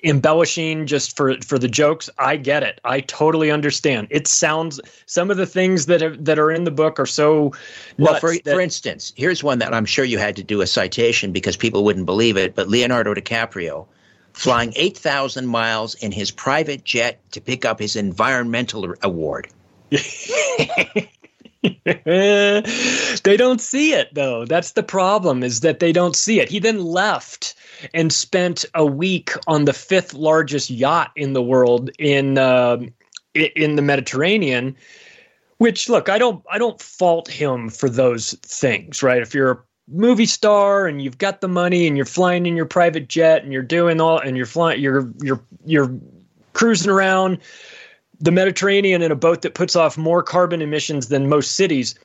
[SPEAKER 5] embellishing just for for the jokes, I get it. I totally understand. It sounds some of the things that are, that are in the book are so.
[SPEAKER 2] Well, for that, for instance, here's one that I'm sure you had to do a citation because people wouldn't believe it. But Leonardo DiCaprio flying 8,000 miles in his private jet to pick up his environmental award.
[SPEAKER 5] they don't see it though. That's the problem is that they don't see it. He then left and spent a week on the fifth largest yacht in the world in uh, in the Mediterranean. Which look, I don't I don't fault him for those things, right? If you're a movie star and you've got the money and you're flying in your private jet and you're doing all and you're flying you're you're you're cruising around the Mediterranean in a boat that puts off more carbon emissions than most cities.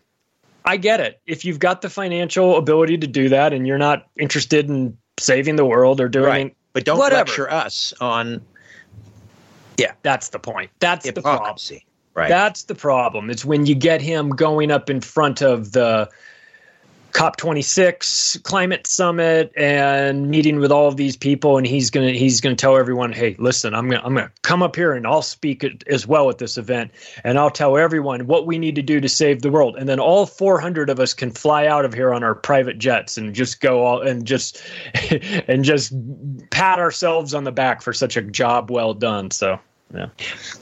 [SPEAKER 5] I get it. If you've got the financial ability to do that and you're not interested in saving the world or doing
[SPEAKER 2] right. but don't whatever. lecture us on
[SPEAKER 5] yeah that's the point that's Hypocrisy. the problem
[SPEAKER 2] right
[SPEAKER 5] that's the problem it's when you get him going up in front of the COP26 climate summit and meeting with all of these people and he's to he's to tell everyone hey listen I'm to I'm to come up here and I'll speak as well at this event and I'll tell everyone what we need to do to save the world. And then all 400 of us can fly out of here on our private jets and just go all and just and just pat ourselves on the back for such a job well done so yeah.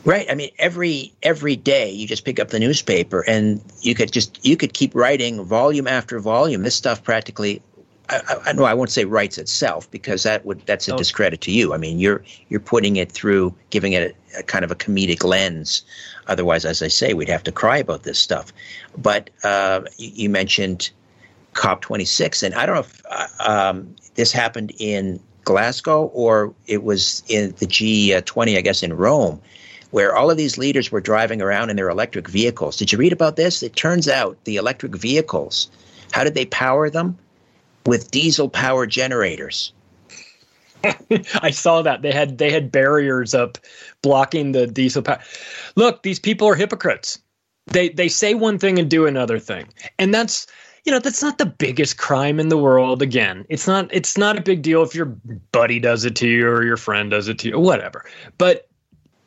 [SPEAKER 2] Right. I mean, every every day you just pick up the newspaper and you could just you could keep writing volume after volume. This stuff practically. I, I, no, I won't say writes itself because that would that's a oh. discredit to you. I mean, you're you're putting it through, giving it a, a kind of a comedic lens. Otherwise, as I say, we'd have to cry about this stuff. But uh, you, you, mentioned COP26, and I don't know if uh, um, this happened in Glasgow or it was in the G20, I guess, in Rome, where all of these leaders were driving around in their electric vehicles. Did you read about this? It turns out the electric vehicles, how did they power them? With diesel power generators.
[SPEAKER 5] I saw that they had they had barriers up blocking the diesel power. Look, these people are hypocrites. They they say one thing and do another thing, and that's you know that's not the biggest crime in the world again. It's not it's not a big deal if your buddy does it to you or your friend does it to you or whatever. But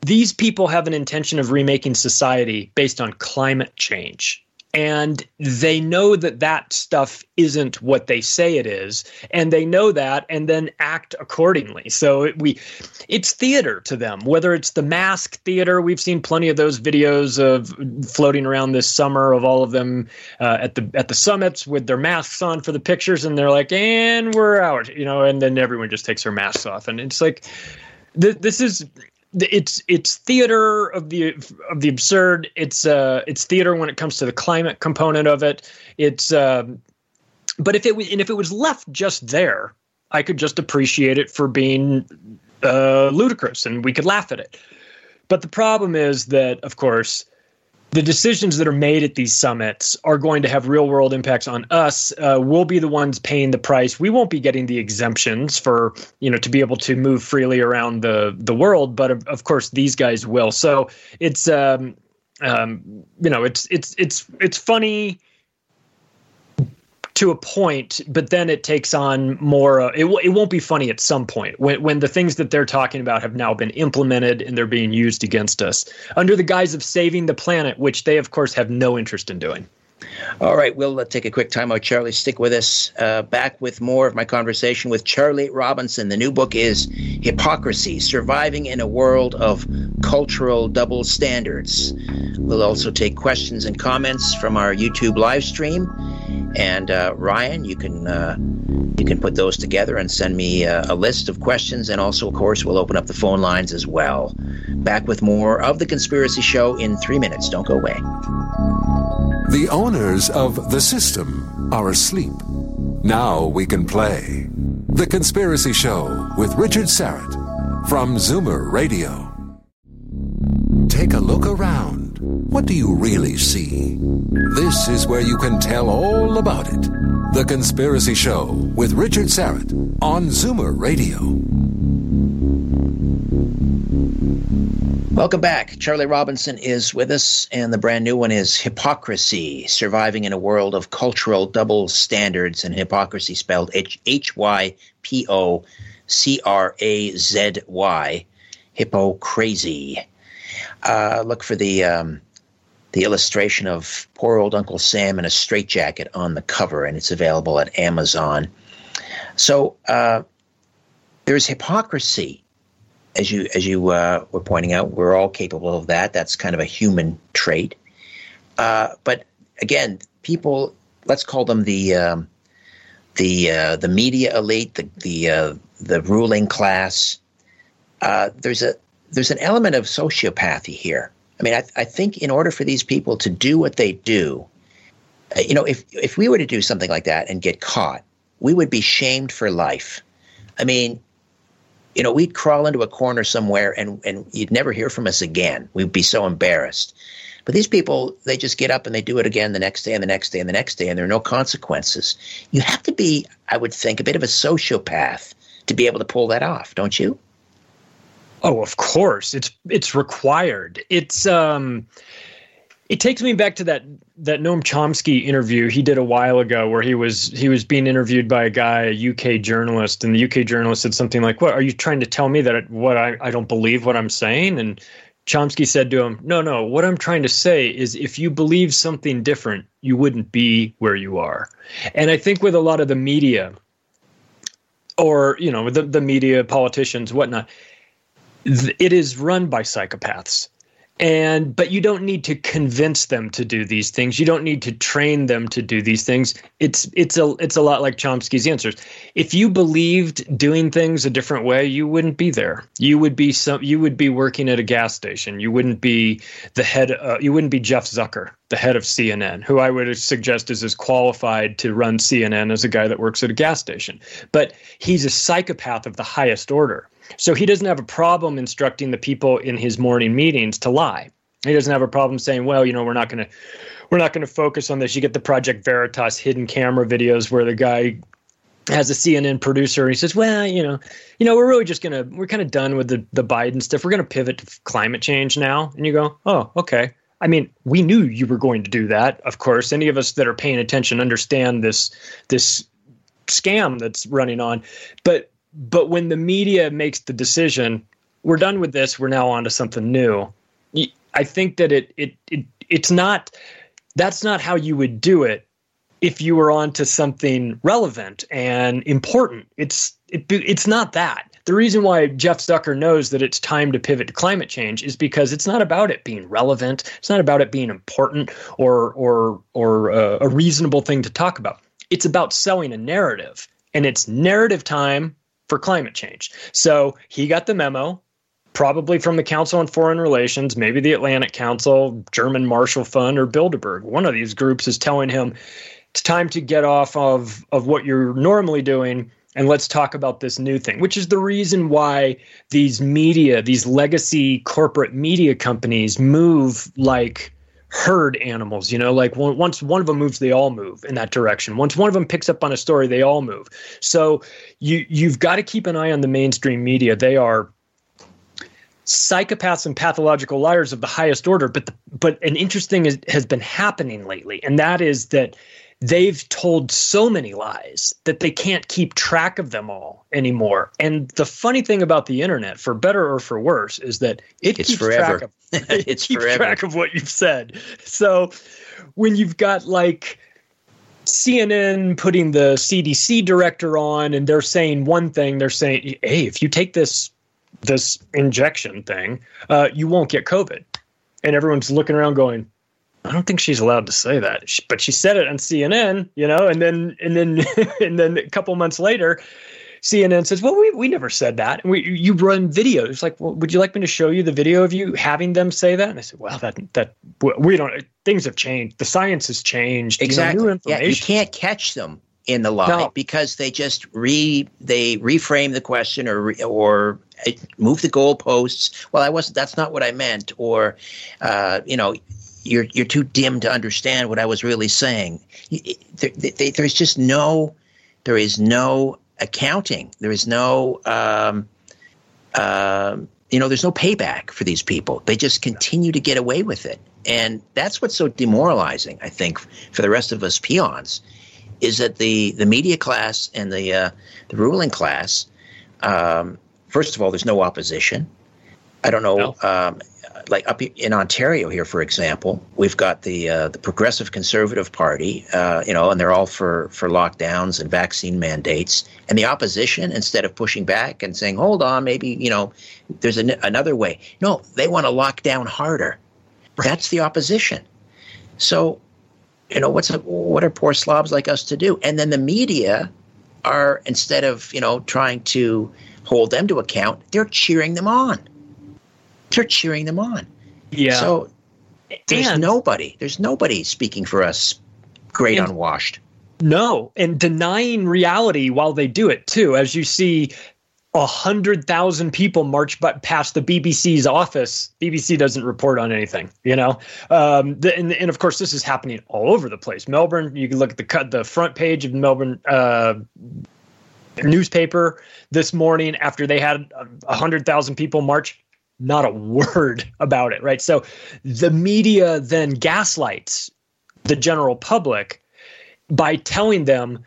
[SPEAKER 5] these people have an intention of remaking society based on climate change and they know that that stuff isn't what they say it is. And they know that and then act accordingly. So it, we it's theater to them. Whether it's the mask theater we've seen plenty of those videos of floating around this summer of all of them uh, at the at the summits with their masks on for the pictures. And they're like and we're out you know and then everyone just takes their masks off. And it's like th- this is it's it's theater of the of the absurd. It's uh it's theater when it comes to the climate component of it. It's um, but if it was and if it was left just there, I could just appreciate it for being uh, ludicrous and we could laugh at it. But the problem is that, of course, the decisions that are made at these summits are going to have real world impacts on us. Uh, we'll be the ones paying the price. We won't be getting the exemptions for you know to be able to move freely around the the world, but of, of course these guys will. So it's um, um, you know, it's it's it's it's funny to a point, but then it takes on more. Uh, it w- it won't be funny at some point when when the things that they're talking about have now been implemented and they're being used against us under the guise of saving the planet, which they of course have no interest in doing.
[SPEAKER 2] All right, we'll uh, take a quick time out. Charlie, stick with us. Uh, back with more of my conversation with Charlie Robinson. The new book is Hypocrazy Surviving in a World of Cultural Double Standards. We'll also take questions and comments from our YouTube live stream. And uh, Ryan, you can uh, you can put those together and send me uh, a list of questions. And also, of course, we'll open up the phone lines as well. Back with more of the Conspiracy Show in three minutes. Don't go away.
[SPEAKER 4] The owners of the system are asleep. Now we can play The Conspiracy Show with Richard Syrett from Zoomer Radio. Take a look around. What do you really see? This is where you can tell all about it. The Conspiracy Show with Richard Syrett on Zoomer Radio.
[SPEAKER 2] Welcome back. Charlie Robinson is with us, and the brand new one is Hypocrazy Surviving in a World of Cultural Double Standards, and hypocrisy spelled H Y P O C R A Z Y. Hypocrazy. Uh, look for the um, the illustration of poor old Uncle Sam in a straitjacket on the cover, and it's available at Amazon. So uh, there's hypocrisy, as you as you uh, were pointing out. We're all capable of that. That's kind of a human trait. Uh, but again, people, let's call them the um, the uh, the media elite, the the uh, the ruling class. Uh, there's a there's an element of sociopathy here. I mean, I, I think in order for these people to do what they do, uh, you know, if if we were to do something like that and get caught, we would be shamed for life. I mean, you know, we'd crawl into a corner somewhere and and you'd never hear from us again. We'd be so embarrassed. But these people, they just get up and they do it again the next day and the next day and the next day, and there are no consequences. You have to be, I would think, a bit of a sociopath to be able to pull that off, don't you?
[SPEAKER 5] Oh, of course. It's it's required. It's um it takes me back to that that Noam Chomsky interview he did a while ago where he was he was being interviewed by a guy, a UK journalist, and the UK journalist said something like, "What are you trying to tell me that what I I don't believe what I'm saying?" And Chomsky said to him, "No, no. What I'm trying to say is, if you believe something different, you wouldn't be where you are." And I think with a lot of the media, or you know, the the media, politicians, whatnot, it is run by psychopaths and but you don't need to convince them to do these things. You don't need to train them to do these things. It's it's a it's a lot like chomsky's answers. If you believed doing things a different way you wouldn't be there. You would be some you would be working at a gas station. You wouldn't be the head uh, you wouldn't be jeff zucker the head of cnn who i would suggest is as qualified to run cnn as a guy that works at a gas station. But he's a psychopath of the highest order so he doesn't have a problem instructing the people in his morning meetings to lie. He doesn't have a problem saying, well, you know, we're not going to we're not going to focus on this. You get the Project Veritas hidden camera videos where the guy has a CNN producer and he says, "Well, you know, you know, we're really just gonna we're kind of done with the the Biden stuff. We're gonna pivot to climate change now." And you go, "Oh, okay." I mean, we knew you were going to do that. Of course, any of us that are paying attention understand this this scam that's running on. But but when the media makes the decision, we're done with this. We're now on to something new. I think that it it, it it's not that's not how you would do it if you were on to something relevant and important. It's it, it's not that. The reason why Jeff Zucker knows that it's time to pivot to climate change is because it's not about it being relevant. It's not about it being important or or or uh, a reasonable thing to talk about. It's about selling a narrative, and it's narrative time for climate change. So he got the memo, probably from the Council on Foreign Relations, maybe the Atlantic Council, German Marshall Fund, or Bilderberg. One of these groups is telling him it's time to get off of, of what you're normally doing and let's talk about this new thing, which is the reason why these media, these legacy corporate media companies move like herd animals you know like once one of them moves they all move in that direction once one of them picks up on a story they all move so you you've got to keep an eye on the mainstream media they are psychopaths and pathological liars of the highest order. But the, but an interesting is, has been happening lately, and that is that they've told so many lies that they can't keep track of them all anymore. And the funny thing about the internet, for better or for worse, is that it
[SPEAKER 2] it's
[SPEAKER 5] keeps
[SPEAKER 2] forever.
[SPEAKER 5] track of
[SPEAKER 2] it
[SPEAKER 5] keeps
[SPEAKER 2] forever.
[SPEAKER 5] track of what you've said. So when you've got like CNN putting the CDC director on and they're saying one thing, they're saying, "Hey, if you take this this injection thing, uh, you won't get COVID," and everyone's looking around going, "I don't think she's allowed to say that," She- but she said it on CNN, you know, and then and then and then a couple months later. CNN says, "Well, we, we never said that. And we you run videos. It's like, well, would you like me to show you the video of you having them say that?" And I said, "Well, that that we don't. Things have changed. The science has changed. You know,
[SPEAKER 2] Exactly.
[SPEAKER 5] new
[SPEAKER 2] yeah, you can't catch them in the lie
[SPEAKER 5] No.
[SPEAKER 2] because they just re they reframe the question or re, or uh, move the goalposts. Well, I wasn't. That's not what I meant. Or, uh, you know, you're you're too dim to understand what I was really saying. There- there- there- there's just no there is no accounting. There is no. Um, um, you know, there's no payback for these people. They just continue to get away with it. And that's what's so demoralizing, I think, for the rest of us peons, is that the, the media class and the, uh, the ruling class, um, first of all, there's no opposition. I don't know,
[SPEAKER 5] No.
[SPEAKER 2] um, like up in Ontario here, for example, we've got the uh, the Progressive Conservative Party, uh, you know, and they're all for for lockdowns and vaccine mandates. And the opposition, instead of pushing back and saying, "Hold on, maybe you know, there's an, another way," no, they want to lock down harder. That's the opposition. So, you know, what's what are poor slobs like us to do? And then the media are instead of you know trying to hold them to account, they're cheering them on. They're cheering them on.
[SPEAKER 5] yeah.
[SPEAKER 2] So there's
[SPEAKER 5] And-
[SPEAKER 2] nobody. There's nobody speaking for us. Great
[SPEAKER 5] And-
[SPEAKER 2] unwashed.
[SPEAKER 5] No, and denying reality while they do it too. As you see, a hundred thousand people march but past the BBC's office. BBC doesn't report on anything, you know. Um, the, and, and of course, this is happening all over the place. Melbourne, you can look at the cut, the front page of Melbourne uh, newspaper this morning after they had a hundred thousand people march. Not a word about it, right? So the media then gaslights the general public by telling them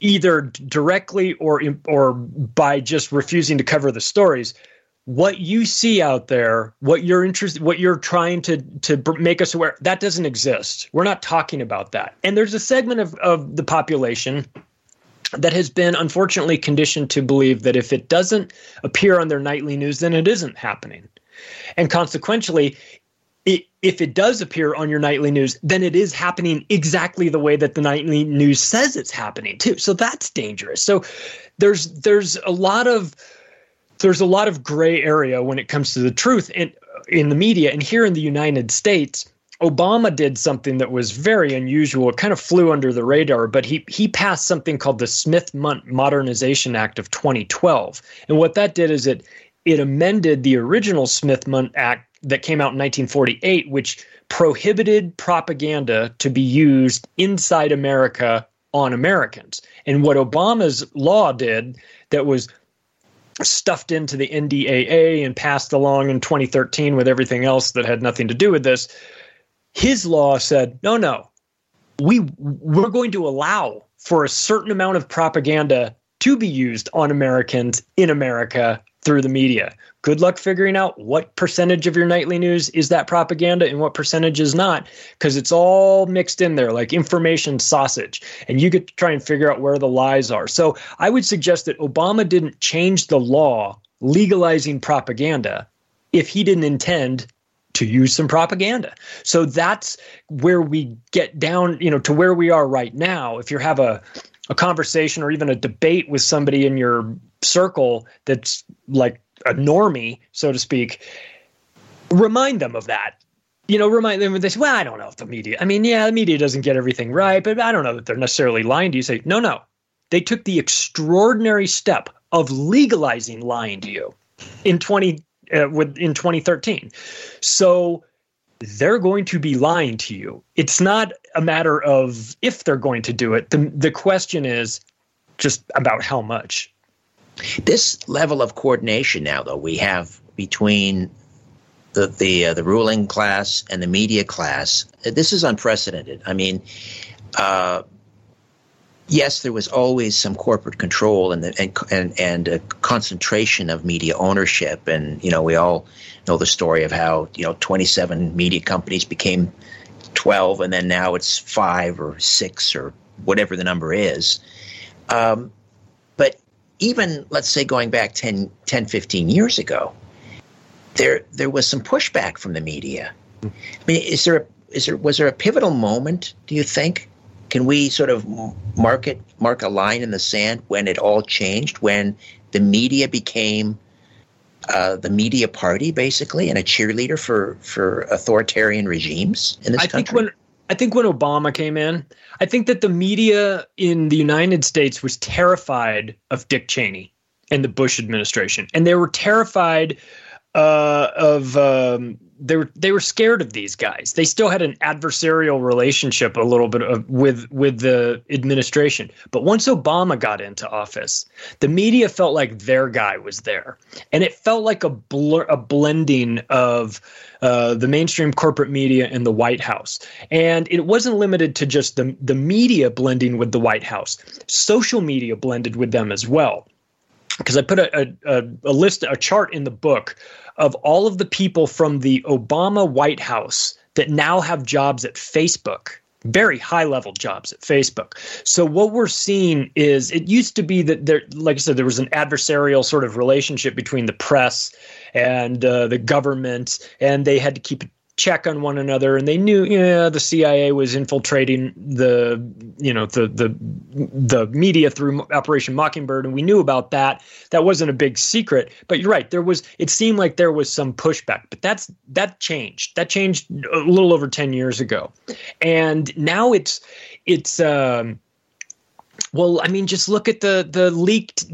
[SPEAKER 5] either directly or or by just refusing to cover the stories. What you see out there what you're interested what you're trying to to make us aware that doesn't exist. We're not talking about that. And there's a segment of, of the population that has been unfortunately conditioned to believe that if it doesn't appear on their nightly news then it isn't happening and consequently, it, if it does appear on your nightly news, then it is happening exactly the way that the nightly news says it's happening too. So that's dangerous. So there's there's a lot of there's a lot of gray area when it comes to the truth in in the media. And here in the United States, Obama did something that was very unusual. It kind of flew under the radar, but he he passed something called the Smith Modernization Act of 2012. And what that did is it it amended the original Smith Act that came out in 1948, which prohibited propaganda to be used inside America on Americans. And what Obama's law did that was stuffed into the NDAA and passed along in 2013 with everything else that had nothing to do with this, his law said, no, no, we we're going to allow for a certain amount of propaganda to be used on Americans in America through the media. Good luck figuring out what percentage of your nightly news is that propaganda and what percentage is not, because it's all mixed in there like information sausage. And you get to try and figure out where the lies are. So I would suggest that Obama didn't change the law legalizing propaganda if he didn't intend to use some propaganda. So that's where we get down, you know, to where we are right now. If you have a a conversation or even a debate with somebody in your circle that's like a normie, so to speak, remind them of that. You know, remind them. They say, "Well, I don't know if the media. I mean, yeah, the media doesn't get everything right, but I don't know that they're necessarily lying to you." Say, "No, no, they took the extraordinary step of legalizing lying to you in twenty uh, with in 2013." So they're going to be lying to you. It's not a matter of if they're going to do it. The, the question is just about how much.
[SPEAKER 2] This level of coordination now, though, we have between the the uh, the ruling class and the media class. This is unprecedented. I mean, uh, yes, there was always some corporate control and and and, and a concentration of media ownership, and you know we all know the story of how you know 27 media companies became 12, and then now it's five or six or whatever the number is. Um, but even let's say going back 10, 10, 15 years ago, there there was some pushback from the media. I mean, is there a, is there was there a pivotal moment? Do you think? Can we sort of mark it, mark a line in the sand when it all changed? When the media became uh, the media party, basically, and a cheerleader for for authoritarian regimes in this
[SPEAKER 5] I
[SPEAKER 2] country?
[SPEAKER 5] think when I think when Obama came in, I think that the media in the United States was terrified of Dick Cheney and the Bush administration, and they were terrified uh, of um, they were they were scared of these guys. They still had an adversarial relationship a little bit of, with with the administration. But once Obama got into office, the media felt like their guy was there, and it felt like a blur, a blending of uh, the mainstream corporate media and the White House. And it wasn't limited to just the the media blending with the White House. Social media blended with them as well because I put a, a, a, list, a chart in the book of all of the people from the Obama White House that now have jobs at Facebook, very high level jobs at Facebook. So what we're seeing is it used to be that there, like I said, there was an adversarial sort of relationship between the press and uh, the government, and they had to keep check on one another and they knew yeah the CIA was infiltrating the you know the the the media through Operation Mockingbird and we knew about that. That wasn't a big secret but you're right. There was it seemed like there was some pushback but that's that changed. That changed a little over 10 years ago. And now it's it's um well, I mean, just look at the the leaked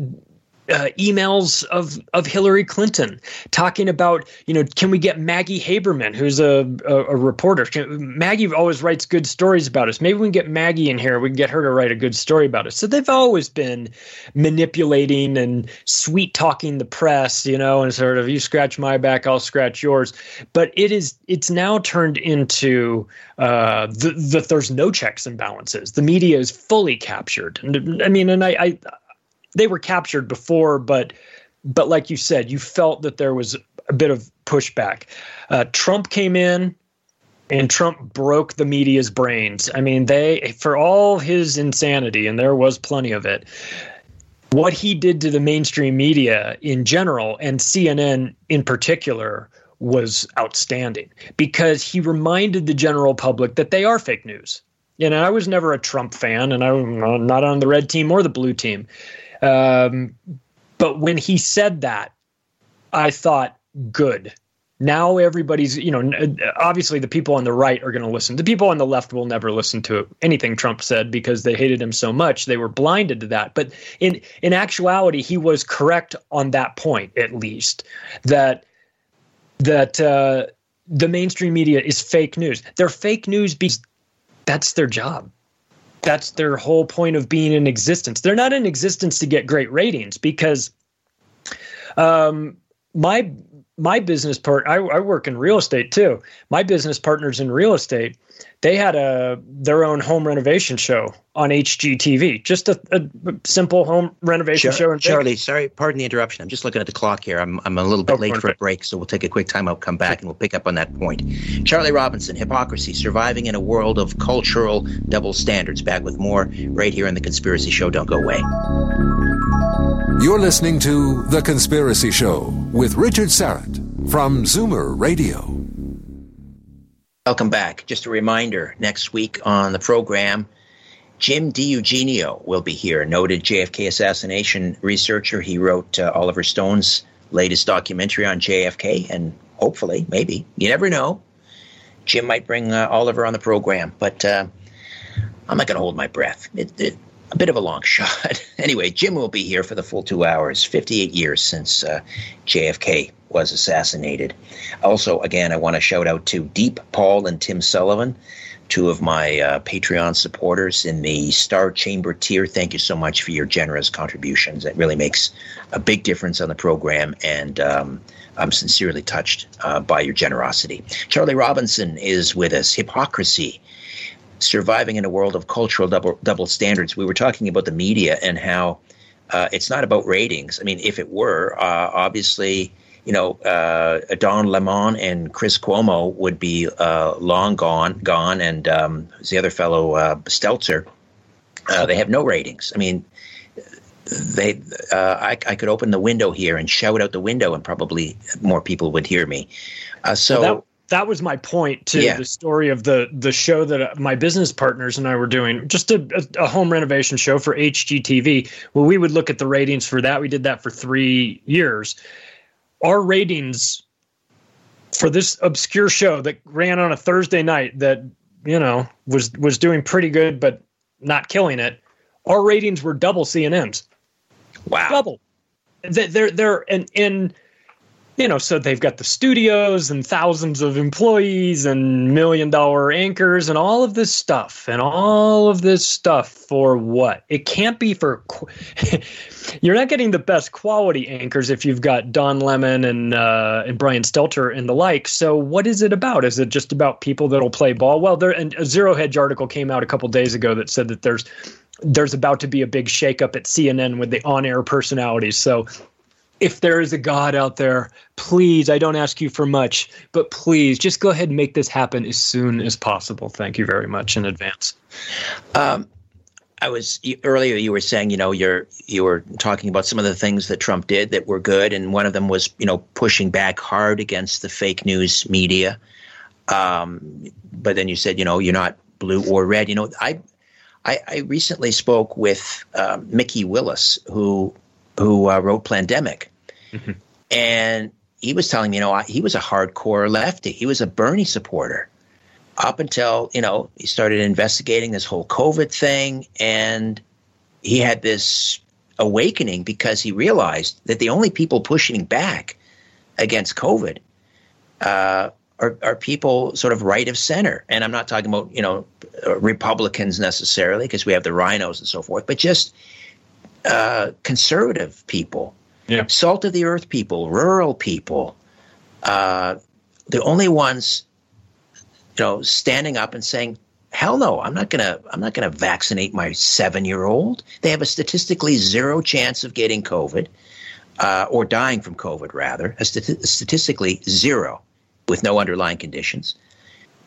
[SPEAKER 5] uh, emails of of Hillary Clinton talking about you know can we get Maggie Haberman who's a a, a reporter. Can, Maggie always writes good stories about us. Maybe we can get Maggie in here. We can get her to write a good story about us. So they've always been manipulating and sweet talking the press you know and sort of you scratch my back I'll scratch yours. But it is it's now turned into uh, the, the there's no checks and balances. The media is fully captured. And I mean and I, I they were captured before, but but like you said, you felt that there was a bit of pushback. Uh, Trump came in, and Trump broke the media's brains. I mean, they for all his insanity, and there was plenty of it. What he did to the mainstream media in general, and CNN in particular, was outstanding because he reminded the general public that they are fake news. You know, I was never a Trump fan, and I'm not on the red team or the blue team. Um, but when he said that, I thought, good. Now everybody's, you know, obviously the people on the right are going to listen. The people on the left will never listen to anything Trump said because they hated him so much. They were blinded to that. But in in actuality, he was correct on that point, at least that that uh, the mainstream media is fake news. They're fake news because that's their job that's their whole point of being in existence. They're not in existence to get great ratings because um, my my business part I, I, work in real estate too. My business partners in real estate, they had a their own home renovation show on HGTV. Just a, a simple home renovation Char- show. In
[SPEAKER 2] Charlie,
[SPEAKER 5] Vegas.
[SPEAKER 2] sorry, pardon the interruption. I'm just looking at the clock here. I'm I'm a little bit oh, late for a break, so we'll take a quick time out, come back, and we'll pick up on that point. Charlie Robinson, hypocrazy, surviving in a world of cultural double standards. Back with more right here on the Conspiracy Show. Don't go away.
[SPEAKER 4] You're listening to The Conspiracy Show with Richard Syrett from Zoomer Radio.
[SPEAKER 2] Welcome back. Just a reminder next week on the program, Jim DiEugenio will be here, noted JFK assassination researcher. He wrote uh, Oliver Stone's latest documentary on JFK, and hopefully, maybe, you never know, Jim might bring uh, Oliver on the program. But uh, I'm not going to hold my breath. It, it, a bit of a long shot. anyway, Jim will be here for the full two hours, 58 years since uh, JFK was assassinated. Also, again, I want to shout out to Deep Paul and Tim Sullivan. two of my uh, Patreon supporters in the Star Chamber tier. Thank you so much for your generous contributions. It really makes a big difference on the program, and um, I'm sincerely touched uh, by your generosity. Charlie Robinson is with us. Hypocrazy. Surviving in a world of cultural double double standards. We were talking about the media and how uh, it's not about ratings. I mean, if it were, uh, obviously, you know, uh, Don Lemon and Chris Cuomo would be uh, long gone, gone, and um, the other fellow, uh, Stelter, uh, they have no ratings. I mean, they, I, I, could open the window here and shout out the window, and probably more people would hear me. so.
[SPEAKER 5] That- that was my point to yeah. the story of the the show that my business partners and I were doing, just a, a, home renovation show for HGTV. Well, we would look at the ratings for that. We did that for three years, our ratings for this obscure show that ran on a Thursday night that you know was was doing pretty good but not killing it. Our ratings were double CNN's.
[SPEAKER 2] Wow,
[SPEAKER 5] double. They're they're and and you know, so they've got the studios and thousands of employees and million dollar anchors and all of this stuff and all of this stuff for what? It can't be for. you're not getting the best quality anchors if you've got Don Lemon and uh, and Brian Stelter and the like. So what is it about? Is it just about people that'll play ball? Well, there and a Zero Hedge article came out a couple days ago that said that there's there's about to be a big shakeup at CNN with the on-air personalities. So if there is a God out there, please, I don't ask you for much, but please just go ahead and make this happen as soon as possible. Thank you very much in advance.
[SPEAKER 2] Um, I was earlier. You were saying, you know, you're you were talking about some of the things that Trump did that were good, and one of them was, you know, pushing back hard against the fake news media. Um, but then you said, you know, you're not blue or red. You know, I I, I recently spoke with uh, Mikki Willis, who who uh, wrote Plandemic, mm-hmm. and he was telling me, you know, he was a hardcore lefty. He was a Bernie supporter up until you know he started investigating this whole COVID thing, and he had this awakening because he realized that the only people pushing back against COVID uh, are, are people sort of right of center. And I'm not talking about you know Republicans necessarily because we have the RINOs and so forth, but just uh, conservative people, yeah. salt of the earth people, rural people, uh, the only ones, you know, standing up and saying, "Hell no, I'm not gonna, I'm not gonna vaccinate my seven-year-old." They have a statistically zero chance of getting COVID uh, or dying from COVID, rather, a stati- statistically zero with no underlying conditions.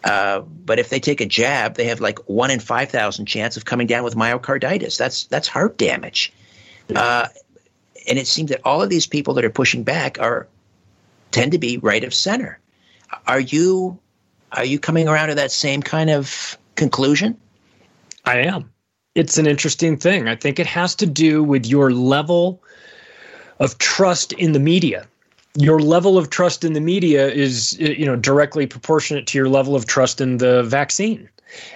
[SPEAKER 2] Uh, but if they take a jab, they have like one in five thousand chance of coming down with myocarditis. That's that's heart damage. Uh, and it seems that all of these people that are pushing back are tend to be right of center. Are you are you coming around to that same kind of conclusion?
[SPEAKER 5] I am. It's an interesting thing. I think it has to do with your level of trust in the media. Your level of trust in the media is you know directly proportionate to your level of trust in the vaccine.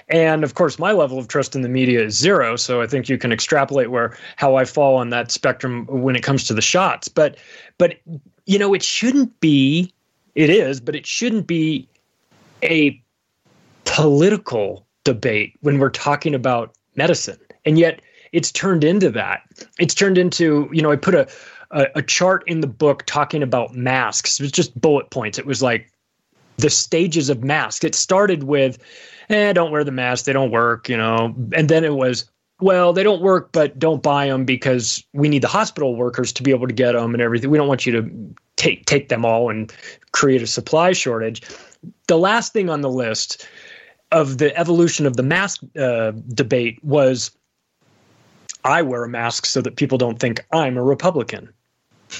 [SPEAKER 5] And of course, my level of trust in the media is zero. So I think you can extrapolate where how I fall on that spectrum when it comes to the shots. But but you know, it shouldn't be. It is, but it shouldn't be a political debate when we're talking about medicine. And yet, it's turned into that. It's turned into you know. I put a a, a chart in the book talking about masks. It was just bullet points. It was like the stages of masks. It started with eh, don't wear the mask. They don't work, you know. And then it was, well, they don't work, but don't buy them because we need the hospital workers to be able to get them and everything. We don't want you to take take them all and create a supply shortage. The last thing on the list of the evolution of the mask uh, debate was I wear a mask so that people don't think I'm a Republican.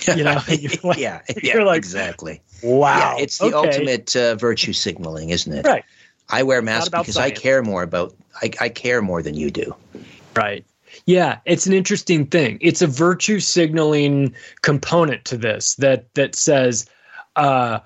[SPEAKER 2] You know, like, yeah, yeah, like, exactly.
[SPEAKER 5] Wow,
[SPEAKER 2] yeah, it's the okay. ultimate uh, virtue signaling, isn't it?
[SPEAKER 5] Right.
[SPEAKER 2] I wear masks because science. I care more about I, I care more than you do.
[SPEAKER 5] Right. Yeah, it's an interesting thing. It's a virtue signaling component to this that that says, uh,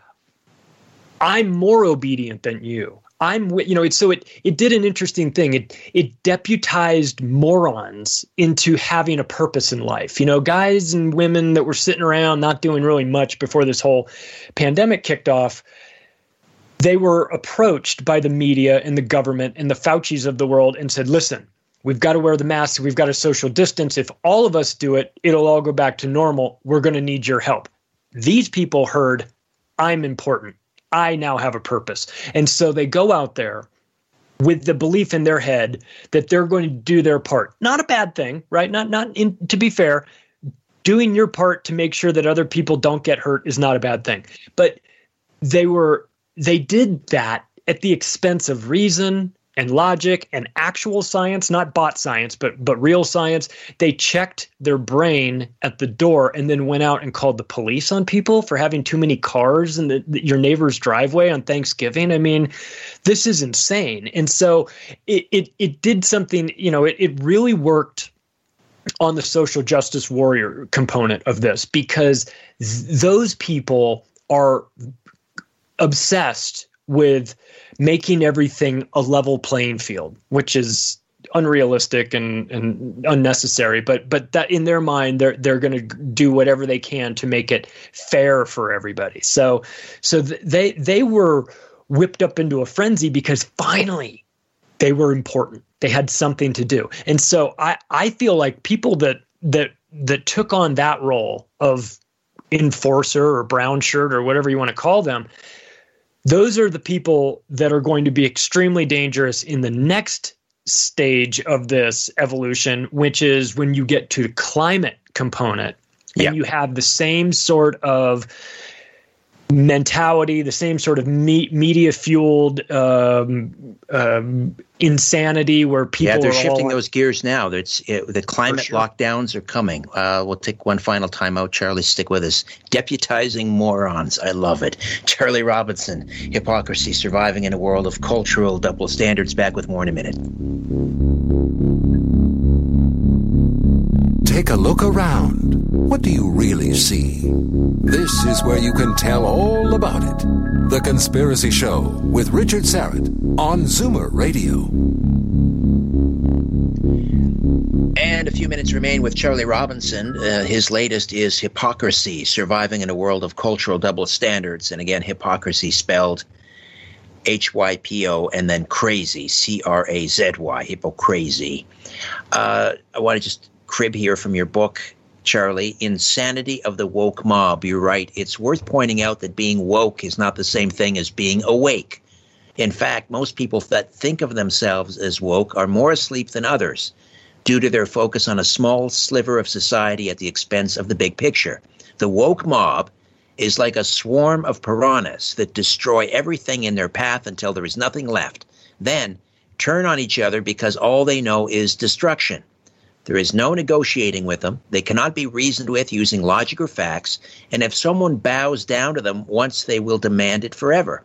[SPEAKER 5] "I'm more obedient than you." I'm, you know, it, so it it did an interesting thing. It it deputized morons into having a purpose in life. You know, guys and women that were sitting around not doing really much before this whole pandemic kicked off they were approached by the media and the government and the Fauci's of the world and said, listen, we've got to wear the mask, we've got to social distance. If all of us do it, it'll all go back to normal. We're going to need your help. These people heard, I'm important. I now have a purpose. And so they go out there with the belief in their head that they're going to do their part. Not a bad thing, right? Not not in, to be fair, doing your part to make sure that other people don't get hurt is not a bad thing. But they were they did that at the expense of reason and logic and actual science, not bot science, but but real science. They checked their brain at the door and then went out and called the police on people for having too many cars in the, the, your neighbor's driveway on Thanksgiving. I mean, this is insane. And so it it, it did something. You know, it it really worked on the social justice warrior component of this because th- those people are obsessed with making everything a level playing field, which is unrealistic and, and unnecessary. But but that in their mind, they're they're going to do whatever they can to make it fair for everybody. So so th- they they were whipped up into a frenzy because finally they were important. They had something to do. And so I I feel like people that that that took on that role of enforcer or brown shirt or whatever you want to call them those are the people that are going to be extremely dangerous in the next stage of this evolution, which is when you get to the climate component. And you have the same sort of mentality, the same sort of me- media fueled um, um, insanity where people.
[SPEAKER 2] Yeah, they're shifting all... those gears now. It's it, the climate sure. lockdowns are coming. Uh, we'll take one final time out. Charlie, stick with us. Deputizing morons. I love it. Charlie Robinson, hypocrazy, surviving in a world of cultural double standards. Back with more in a minute.
[SPEAKER 4] Take a look around. What do you really see? This is where you can tell all about it. The Conspiracy Show with Richard Syrett on Zoomer Radio.
[SPEAKER 2] And a few minutes remain with Charlie Robinson. Uh, his latest is Hypocrazy Surviving in a World of Cultural Double Standards. And again, hypocrazy spelled H Y P O and then crazy, C R A Z Y, hypocrazy. Uh, I want to just crib here from your book, Charlie, Insanity of the Woke Mob. You're right. It's worth pointing out that being woke is not the same thing as being awake. In fact, most people that think of themselves as woke are more asleep than others due to their focus on a small sliver of society at the expense of the big picture. The woke mob is like a swarm of piranhas that destroy everything in their path until there is nothing left, then turn on each other because all they know is destruction. There is no negotiating with them. They cannot be reasoned with using logic or facts. And if someone bows down to them once, they will demand it forever.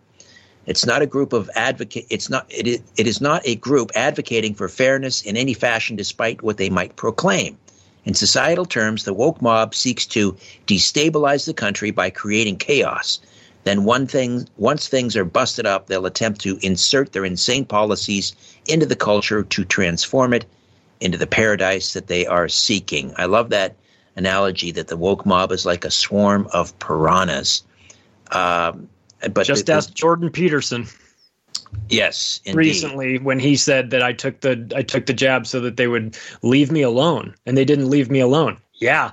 [SPEAKER 2] It's not a group of advocate. It's not. It is, it is not a group advocating for fairness in any fashion, despite what they might proclaim. In societal terms, the woke mob seeks to destabilize the country by creating chaos. Then, one thing, once things are busted up, they'll attempt to insert their insane policies into the culture to transform it into the paradise that they are seeking. I love that analogy that the woke mob is like a swarm of piranhas. Um,
[SPEAKER 5] but just the, ask Jordan Peterson.
[SPEAKER 2] Yes, indeed.
[SPEAKER 5] recently when he said that I took the I took the jab so that they would leave me alone, and they didn't leave me alone. Yeah,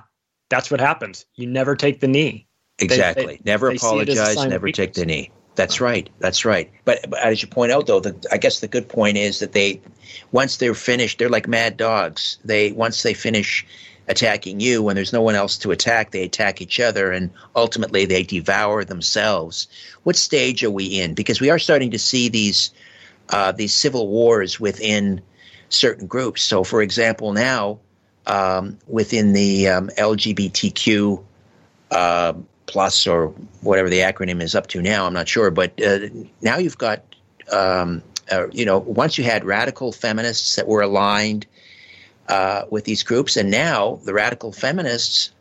[SPEAKER 5] that's what happens. You never take the knee.
[SPEAKER 2] Exactly. They, they, never they apologize. Never take the knee. That's right. That's right. But, but, as you point out, though, the, I guess the good point is that they, once they're finished, they're like mad dogs. They once they finish attacking you, when there's no one else to attack, they attack each other, and ultimately they devour themselves. What stage are we in? Because we are starting to see these uh, these civil wars within certain groups. So, for example, now um, within the um, LGBTQ. Uh, plus or whatever the acronym is up to now. I'm not sure, but uh, now you've got, um, uh, you know, once you had radical feminists that were aligned uh, with these groups, and now the radical feminists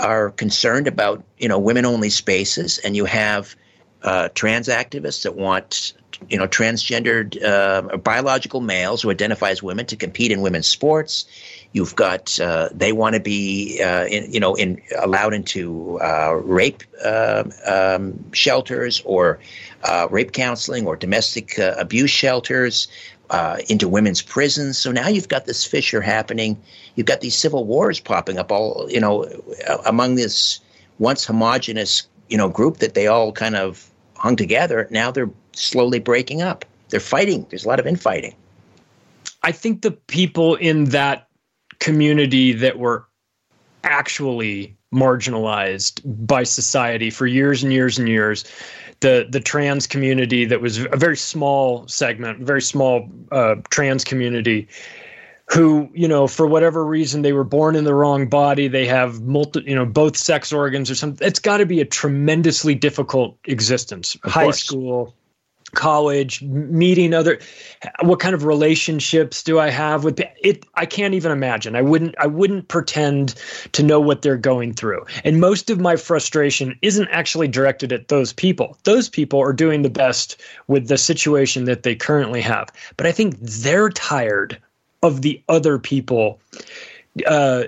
[SPEAKER 2] are concerned about, you know, women-only spaces, and you have uh, trans activists that want you know, transgendered uh, biological males who identify as women to compete in women's sports. You've got uh, they want to be uh, in, you know in allowed into uh, rape uh, um, shelters or uh, rape counseling or domestic uh, abuse shelters. into women's prisons. So now you've got this fissure happening. You've got these civil wars popping up all, you know, among this once homogenous, you know, group that they all kind of hung together. Now they're slowly breaking up. They're fighting. There's a lot of infighting.
[SPEAKER 5] I think the people in that community that were actually marginalized by society for years and years and years. The the trans community that was a very small segment very small uh, trans community who you know for whatever reason they were born in the wrong body. They have multi you know both sex organs or something. It's got to be a tremendously difficult existence.
[SPEAKER 2] Of
[SPEAKER 5] high
[SPEAKER 2] course.
[SPEAKER 5] school college meeting other what kind of relationships do i have with it i can't even imagine. I wouldn't i wouldn't pretend to know what they're going through. And most of my frustration isn't actually directed at those people. Those people are doing the best with the situation that they currently have. But i think they're tired of the other people uh,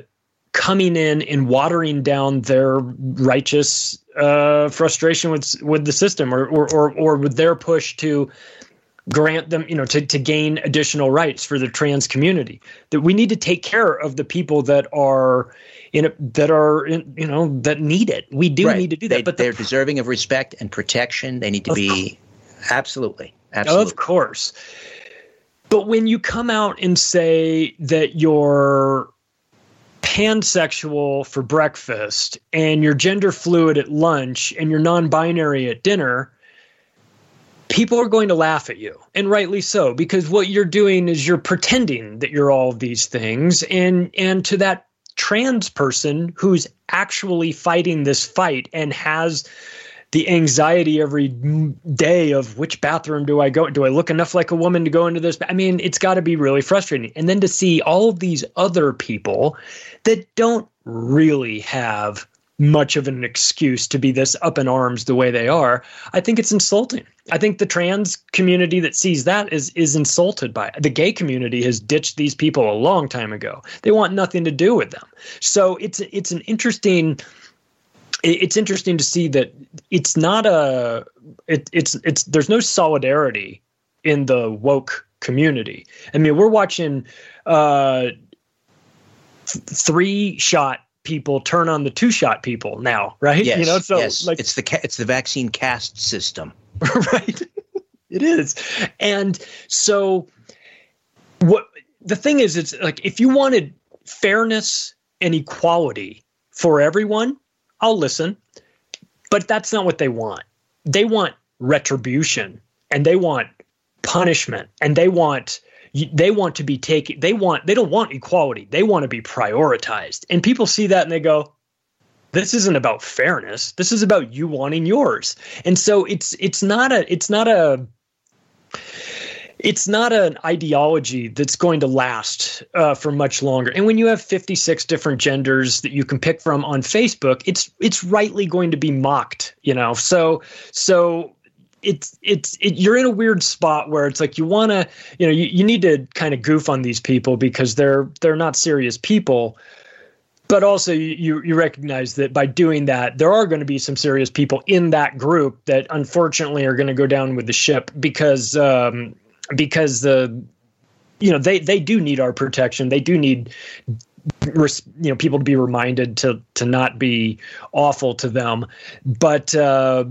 [SPEAKER 5] coming in and watering down their righteous uh, frustration with with the system or, or or or with their push to grant them you know to, to gain additional rights for the trans community. That we need to take care of the people that are in a, that are in, you know that need it. We do
[SPEAKER 2] right.
[SPEAKER 5] need to do that
[SPEAKER 2] they,
[SPEAKER 5] but
[SPEAKER 2] they're
[SPEAKER 5] the,
[SPEAKER 2] deserving of respect and protection. They need to be absolutely absolutely.
[SPEAKER 5] Of course. But when you come out and say that you're pansexual for breakfast and you're gender fluid at lunch and you're non binary at dinner, people are going to laugh at you. And rightly so, because what you're doing is you're pretending that you're all of these things. And, and to that trans person who's actually fighting this fight and has the anxiety every day of which bathroom do I go? Do I look enough like a woman to go into this? I mean, it's got to be really frustrating. And then to see all of these other people that don't really have much of an excuse to be this up in arms the way they are, I think it's insulting. I think the trans community that sees that is is insulted by it. The gay community has ditched these people a long time ago. They want nothing to do with them. So it's it's an interesting it's interesting to see that it's not a it, it's it's there's no solidarity in the woke community. I mean, we're watching uh, th- three shot people turn on the two shot people now, right?
[SPEAKER 2] Yes,
[SPEAKER 5] you know, so
[SPEAKER 2] yes.
[SPEAKER 5] like
[SPEAKER 2] it's the ca- it's the vaccine caste system.
[SPEAKER 5] right it is and so what the thing is it's like if you wanted fairness and equality for everyone i'll listen but that's not what they want. They want retribution and they want punishment and they want they want to be taken they want they don't want equality. They want to be prioritized. And people see that and they go this isn't about fairness. This is about you wanting yours. And so it's it's not a it's not a it's not an ideology that's going to last uh, for much longer. And when you have 56 different genders that you can pick from on Facebook, it's it's rightly going to be mocked, you know. So so it's it's it, you're in a weird spot where it's like you want to you know you, you need to kind of goof on these people because they're they're not serious people but also you you recognize that by doing that there are going to be some serious people in that group that unfortunately are going to go down with the ship because um, because the you know they they do need our protection. They do need you know people to be reminded to to not be awful to them. But uh,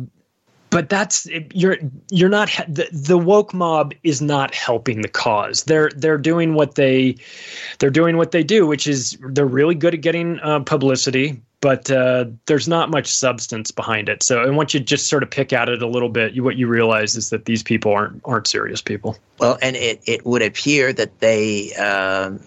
[SPEAKER 5] but that's you're you're not the, the woke mob is not helping the cause. They're they're doing what they they're doing what they do which is they're really good at getting uh, publicity but uh, there's not much substance behind it. So and once you just sort of pick at it a little bit you, what you realize is that these people aren't aren't serious people.
[SPEAKER 2] Well and it, it would appear that they um,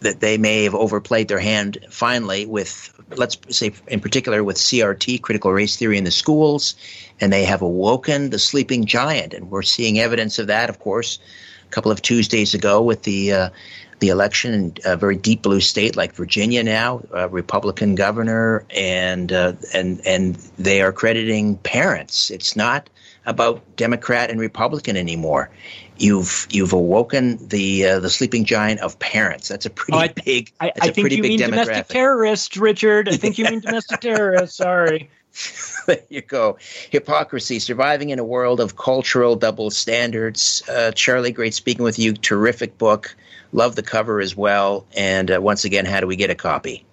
[SPEAKER 2] that they may have overplayed their hand finally with let's say in particular with CRT critical race theory in the schools and they have awoken the sleeping giant. And we're seeing evidence of that of course a couple of Tuesdays ago with the uh, the election in a very deep blue state like Virginia now, a Republican governor, and uh, and and they are crediting parents. It's not about Democrat and Republican anymore. You've you've awoken the uh, the sleeping giant of parents. That's a pretty
[SPEAKER 5] Oh, I-
[SPEAKER 2] big.
[SPEAKER 5] I, think you mean domestic terrorists, Richard. I think you mean domestic terrorists. Sorry.
[SPEAKER 2] there you go. Hypocrazy, surviving in a world of cultural double standards. Uh, Charlie, great speaking with you. Terrific book. Love the cover as well. And uh, once again, how do we get a copy?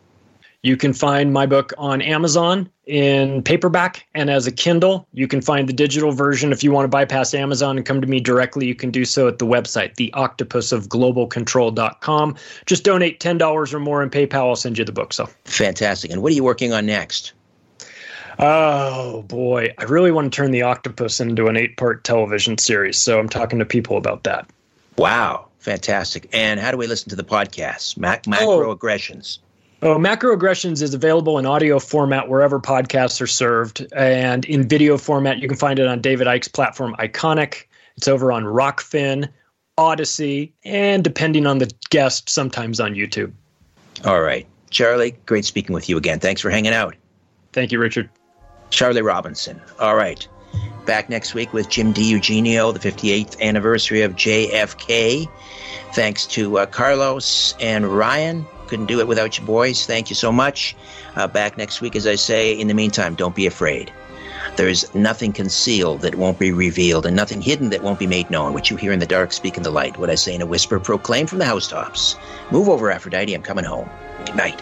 [SPEAKER 5] You can find my book on Amazon in paperback and as a Kindle. You can find the digital version if you want to bypass Amazon and come to me directly. You can do so at the website, theoctopusofglobalcontrol.com. Just donate $10 or more in PayPal. I'll send you the book. So,
[SPEAKER 2] Fantastic. And what are you working on next?
[SPEAKER 5] oh boy, I really want to turn The Octopus into an eight part television series. So, I'm talking to people about that.
[SPEAKER 2] Wow. Fantastic. And how do we listen to the podcast? Mac-
[SPEAKER 5] Oh.
[SPEAKER 2] macroaggressions.
[SPEAKER 5] Oh, Macroaggressions is available in audio format wherever podcasts are served, and in video format, you can find it on David Icke's platform Ickonic. It's over on Rokfin, Odysee, and depending on the guest, sometimes on YouTube.
[SPEAKER 2] All right. Charlie, great speaking with you again. Thanks for hanging out.
[SPEAKER 5] Thank you, Richard.
[SPEAKER 2] Charlie Robinson. All right. Back next week with Jim DiEugenio, the 58th anniversary of JFK. Thanks to uh, Carlos and Ryan. Couldn't do it without you boys. Thank you so much. Uh, back next week, as I say. In the meantime, don't be afraid. There's nothing concealed that won't be revealed, and nothing hidden that won't be made known. What you hear in the dark, speak in the light. What I say in a whisper, proclaim from the housetops. Move over, Aphrodite. I'm coming home. Good night.